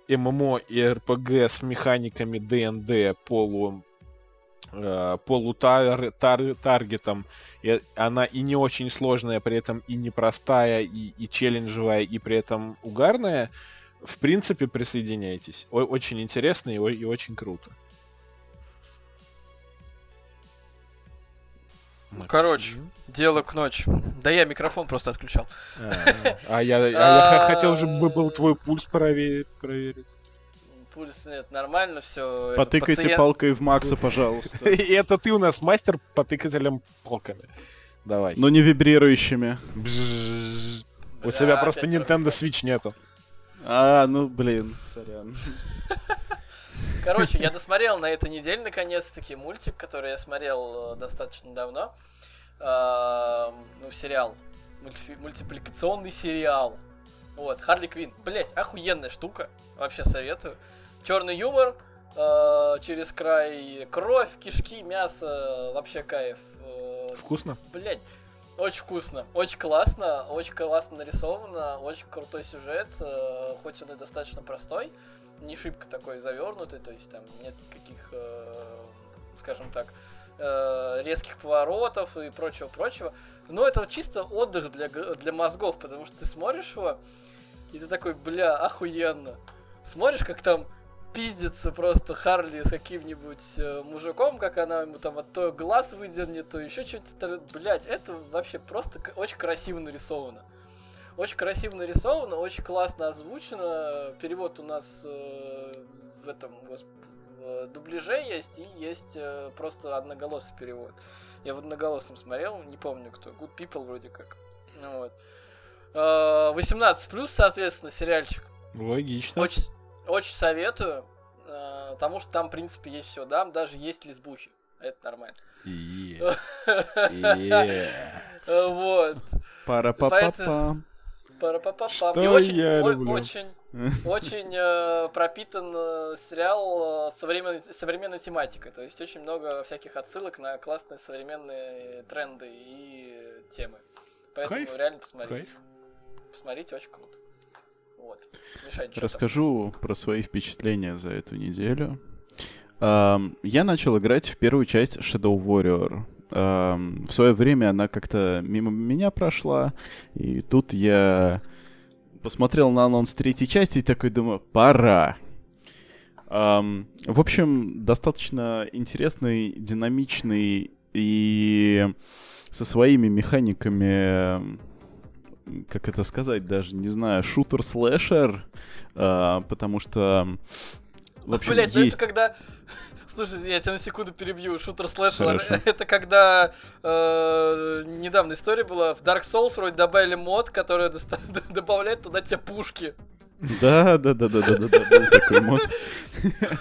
ММО и РПГ с механиками ДНД полу э, полутаргетом. И она и не очень сложная, при этом и непростая, и, и челленджевая, и при этом угарная. В принципе, присоединяйтесь. О- очень интересно и, и очень круто. Короче. Дело к ночи. Да я микрофон просто отключал. А, а я, а хотел, чтобы был твой пульс проверить. Пульс нет, нормально все. Потыкайте палкой в Макса, пожалуйста. И это ты у нас мастер потыкателем палками. Давай. Но не вибрирующими. У тебя просто Nintendo Switch нету. А, ну блин, сорян. Короче, я досмотрел на этой неделе наконец-таки мультик, который я смотрел э, достаточно давно. Ну, сериал. Мультипликационный сериал. Вот, Харли Квин. Блять, охуенная штука. Вообще советую. Черный юмор, э, через край кровь, кишки, мясо, вообще кайф. Э, Вкусно? Блять, очень вкусно, очень классно, очень классно нарисовано, очень крутой сюжет, э, хоть он и достаточно простой, не шибко такой завернутый, то есть там нет никаких, э, скажем так, э, резких поворотов и прочего-прочего. Но это чисто отдых для, для мозгов, потому что ты смотришь его, и ты такой, бля, охуенно. Смотришь, как там пиздится просто Харли с каким-нибудь э, мужиком, как она ему там от то глаз выдернет, то еще что-то. Блять, это вообще просто очень красиво нарисовано. Очень красиво нарисовано, очень классно озвучено. Перевод у нас э, в этом госп- в дубляже есть и есть э, просто одноголосый перевод. Я в одноголосом смотрел, не помню кто. Good People вроде как. Ну Вот. Э, 18 плюс, соответственно, сериальчик. Логично. Очень, очень советую, э, потому что там, в принципе, есть все, да, даже есть лесбухи. Это нормально. Э, Вот. Пара-па-па-па. Пара-па-па-пам. Что И очень, я о- люблю. очень, очень э, пропитан э, сериал современной, современной тематикой. То есть очень много всяких отсылок на классные современные тренды и темы. Поэтому Кайф, реально посмотрите. кайф. Посмотрите, очень круто. Вот. Там? Расскажу про свои впечатления за эту неделю. Ам, Я начал играть в первую часть Shadow Warrior. Ам, В свое время она как-то мимо меня прошла, и тут я посмотрел на анонс третьей части и такой думаю, пора. Ам, В общем, достаточно интересный, динамичный и со своими механиками, как это сказать даже, не знаю, шутер-слэшер, а, потому что, в общем, Блять, ну есть... это когда... Слушай, я тебя на секунду перебью. Шутер слэшер. Это когда э, недавно история была. В Dark Souls вроде добавили мод, который доста- добавляет туда тебе пушки. Да, да, да, да, да, да, да, был такой мод.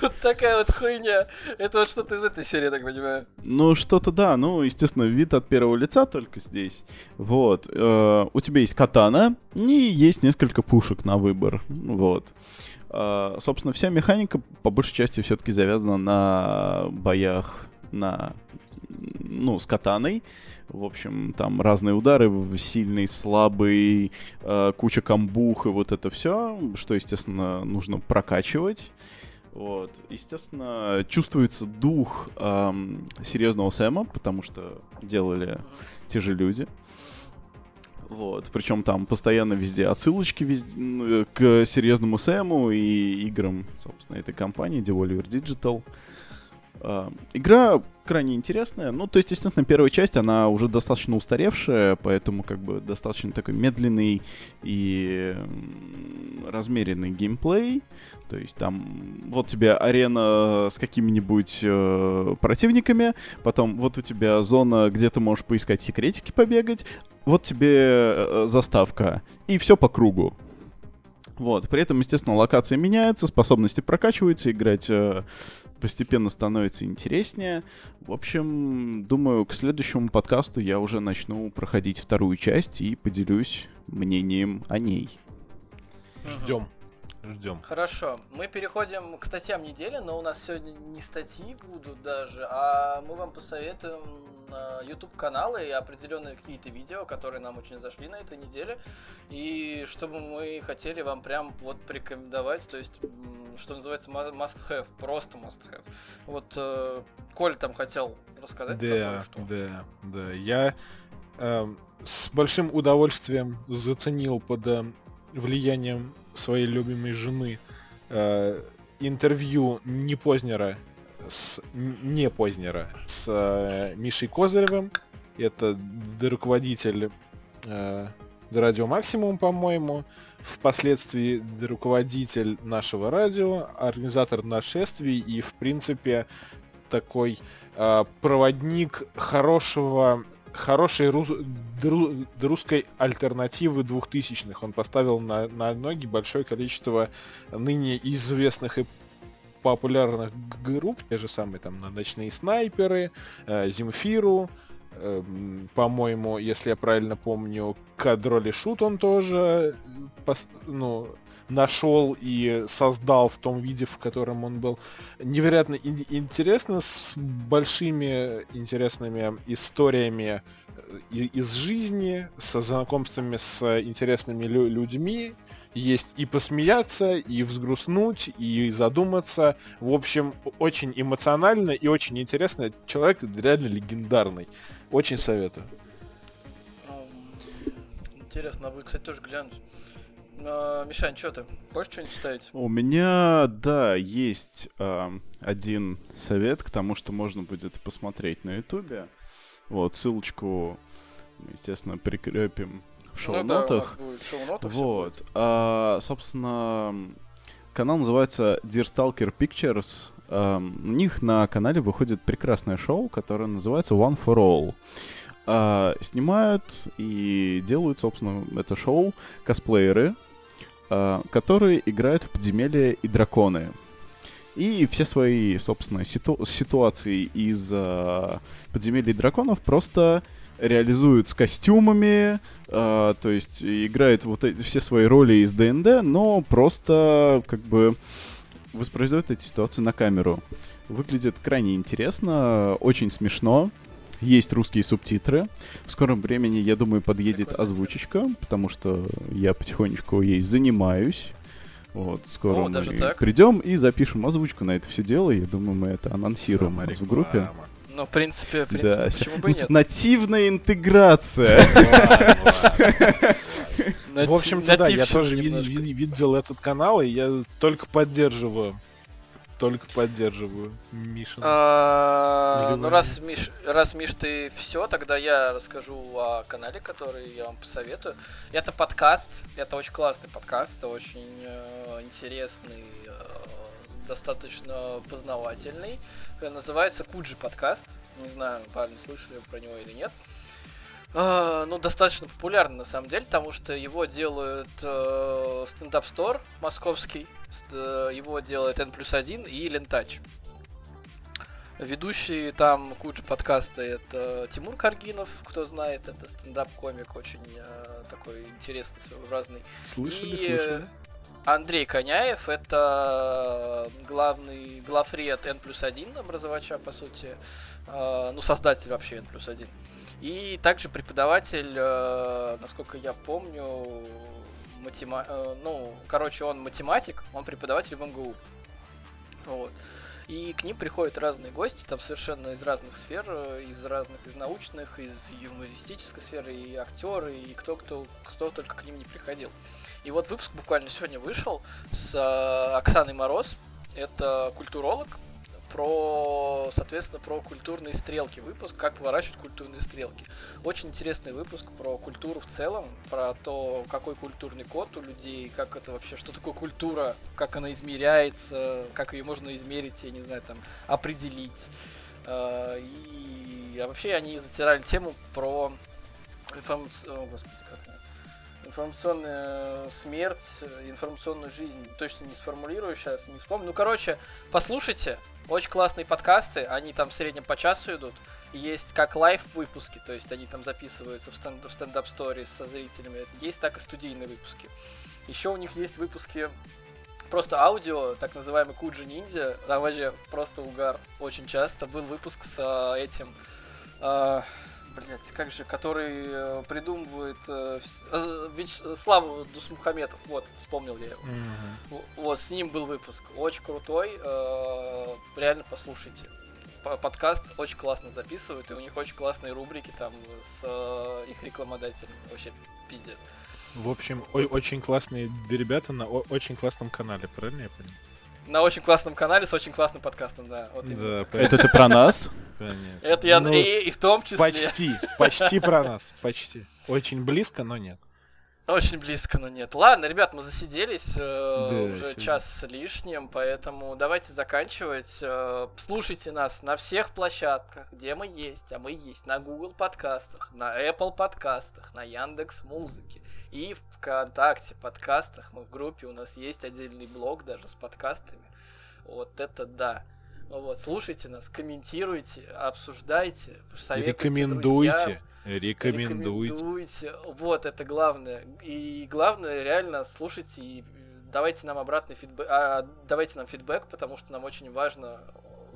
Вот такая вот хуйня. Это вот что-то из этой серии, так понимаю. Ну, что-то да, ну, естественно, вид от первого лица только здесь. Вот. э, у тебя есть катана, и есть несколько пушек на выбор. Вот. Э, собственно, вся механика, по большей части, все-таки завязана на боях на ну, с катаной. В общем, там разные удары, сильный, слабый, э, куча камбух и вот это все, что, естественно, нужно прокачивать. Вот. Естественно, чувствуется дух ам, серьезного Сэма, потому что делали те же люди. Вот. Причем там постоянно везде отсылочки везде, к серьезному Сэму и играм, собственно, этой компании Devolver Digital. А, Игра крайне интересная. Ну, то есть, естественно, первая часть, она уже достаточно устаревшая, поэтому как бы достаточно такой медленный и размеренный геймплей. То есть там вот тебе арена с какими-нибудь э, противниками, потом вот у тебя зона, где ты можешь поискать секретики, побегать, вот тебе э, заставка, и все по кругу. Вот, при этом, естественно, локация меняется, способности прокачиваются, играть э, постепенно становится интереснее. В общем, думаю, к следующему подкасту я уже начну проходить вторую часть и поделюсь мнением о ней. Ждем. Ждем. Хорошо. Мы переходим к статьям недели, но у нас сегодня не статьи будут даже, а мы вам посоветуем э, YouTube каналы и определенные какие-то видео, которые нам очень зашли на этой неделе. И чтобы мы хотели вам прям вот порекомендовать, то есть, что называется, must have, просто must have. Вот э, Коль там хотел рассказать Да, то, что... да, да. Я эм, с большим удовольствием заценил под эм, влиянием своей любимой жены э, интервью не Познера с не Познера с э, Мишей Козыревым Это руководитель э, Радио Максимум, по-моему. Впоследствии руководитель нашего радио, организатор нашествий и, в принципе, такой э, проводник хорошего хорошей рус, дру, русской альтернативы двухтысячных. Он поставил на, на ноги большое количество ныне известных и популярных групп, те же самые там ночные снайперы, э, Земфиру, э, по-моему, если я правильно помню, Кадроли Шут он тоже пос, ну, нашел и создал в том виде, в котором он был. Невероятно ин- интересно, с большими интересными историями э, из жизни, со знакомствами с интересными лю- людьми. Есть и посмеяться, и взгрустнуть, и задуматься. В общем, очень эмоционально и очень интересно. Человек реально легендарный. Очень советую. Интересно, будет, кстати, тоже глянуть. А, Мишань, что ты? Хочешь что-нибудь ставить? У меня, да, есть э, один совет к тому, что можно будет посмотреть на Ютубе. Вот, ссылочку, естественно, прикрепим в шоу-нотах. Ну, да, шоу-нотах вот. А, собственно, канал называется Dear Stalker Pictures. А, у них на канале выходит прекрасное шоу, которое называется One for All. А, снимают и делают, собственно, это шоу косплееры, а, которые играют в подземелья и драконы. И все свои, собственно, ситу- ситуации из а, подземелья и драконов просто реализуют с костюмами, э, то есть играет вот эти, все свои роли из ДНД, но просто как бы воспроизводит эти ситуации на камеру. Выглядит крайне интересно, очень смешно. Есть русские субтитры. В скором времени, я думаю, подъедет озвучечка, потому что я потихонечку ей занимаюсь. Вот, скоро О, мы даже так? придем и запишем озвучку на это все дело. Я думаю, мы это анонсируем у нас в группе. Ну, в принципе, в принципе, Да, почему бы и нет? Нативная интеграция. В общем-то, да, я тоже видел этот канал, и я только поддерживаю. Только поддерживаю Миша. Ну, раз, Миш, раз, Миш, ты все, тогда я расскажу о канале, который я вам посоветую. Это подкаст, это очень классный подкаст, это очень э, интересный, э, достаточно познавательный. Э, Называется Куджи подкаст. Не знаю, правильно слышали про него или нет. А, ну, достаточно популярный на самом деле, потому что его делают э, стендап стор московский, его делает N плюс 1 и Лентач. Ведущие там куча подкаста это Тимур Каргинов, кто знает, это стендап-комик очень э, такой интересный, своеобразный. Слышали, и, слышали? Андрей Коняев, это главный главред N плюс 1 образовача, по сути, э, ну, создатель вообще N плюс 1. И также преподаватель, э, насколько я помню, матема... э, ну, короче, он математик, он преподаватель в МГУ. Вот. И к ним приходят разные гости, там совершенно из разных сфер, э, из разных, из научных, из юмористической сферы, и актеры, и кто, кто, кто только к ним не приходил. И вот выпуск буквально сегодня вышел с э, Оксаной Мороз. Это культуролог, про, соответственно, про культурные стрелки. Выпуск, как поворачивать культурные стрелки. Очень интересный выпуск про культуру в целом, про то, какой культурный код у людей, как это вообще, что такое культура, как она измеряется, как ее можно измерить, я не знаю, там, определить. Э, И а вообще они затирали тему про информацию... О, господи, как она? информационная смерть, информационную жизнь, точно не сформулирую сейчас, не вспомню. Ну, короче, послушайте, очень классные подкасты, они там в среднем по часу идут. Есть как live выпуски, то есть они там записываются в, стенд- в Stand-Up Store со зрителями. Есть так и студийные выпуски. Еще у них есть выпуски просто аудио, так называемый Куджи Ниндзя. Там вообще просто угар. Очень часто был выпуск с а, этим... а, Блять, как же, который э, придумывает э, э, Вич- Славу Дусмухаметов, вот, вспомнил я его. В- Вот, с ним был выпуск. Очень крутой. э, Реально послушайте. Подкаст очень классно записывают, и у них очень классные рубрики там с э, их рекламодателями. Вообще пиздец. В общем, о- очень классные ребята на очень классном канале, правильно я понял? На очень классном канале с очень классным подкастом, да. Вот. Да, Это ты про нас? Это я Ну, и, и в том числе. Почти, почти про нас, почти. Очень близко, но нет. Очень близко, но нет. Ладно, ребят, мы засиделись э, Да, уже сегодня. час с лишним, поэтому давайте заканчивать. Э, слушайте нас на всех площадках, где мы есть, а мы есть на Google подкастах, на Apple подкастах, на Яндекс Музыке и в ВКонтакте подкастах. Мы в группе, у нас есть отдельный блог даже с подкастами. Вот это да. Вот, слушайте нас, комментируйте, обсуждайте, советуйте Рекомендуйте. друзьям. Рекомендуйте. Рекомендуйте. Вот, это главное. И главное, реально, слушайте и давайте нам обратный фидбэк. А, давайте нам фидбэк, потому что нам очень важно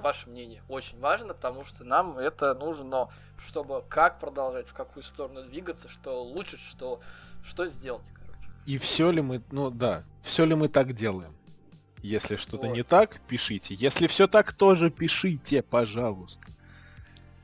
ваше мнение. Очень важно, потому что нам это нужно, чтобы как продолжать, в какую сторону двигаться, что улучшить, что, что сделать. короче. И все ли мы, ну да, все ли мы так делаем? Если что-то Вот. не так, пишите. Если все так, тоже пишите, пожалуйста.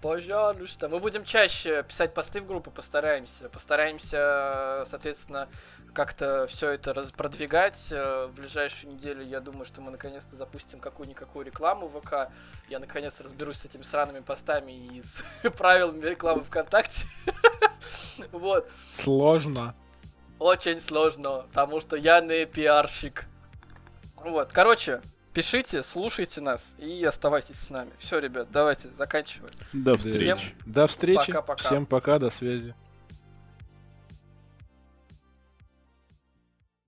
Пожалуйста. Мы будем чаще писать посты в группу, постараемся. Постараемся, соответственно, как-то все это продвигать. Э, В ближайшую неделю я думаю, что мы наконец-то запустим какую-никакую рекламу в ВК. Я наконец разберусь с этими сраными постами и с правилами рекламы ВКонтакте. Вот. Сложно. Очень сложно, потому что я не пиарщик. Вот, короче, пишите, слушайте нас и оставайтесь с нами. Все, ребят, давайте заканчиваем. До встречи. До встречи. Пока-пока. Всем пока, до связи.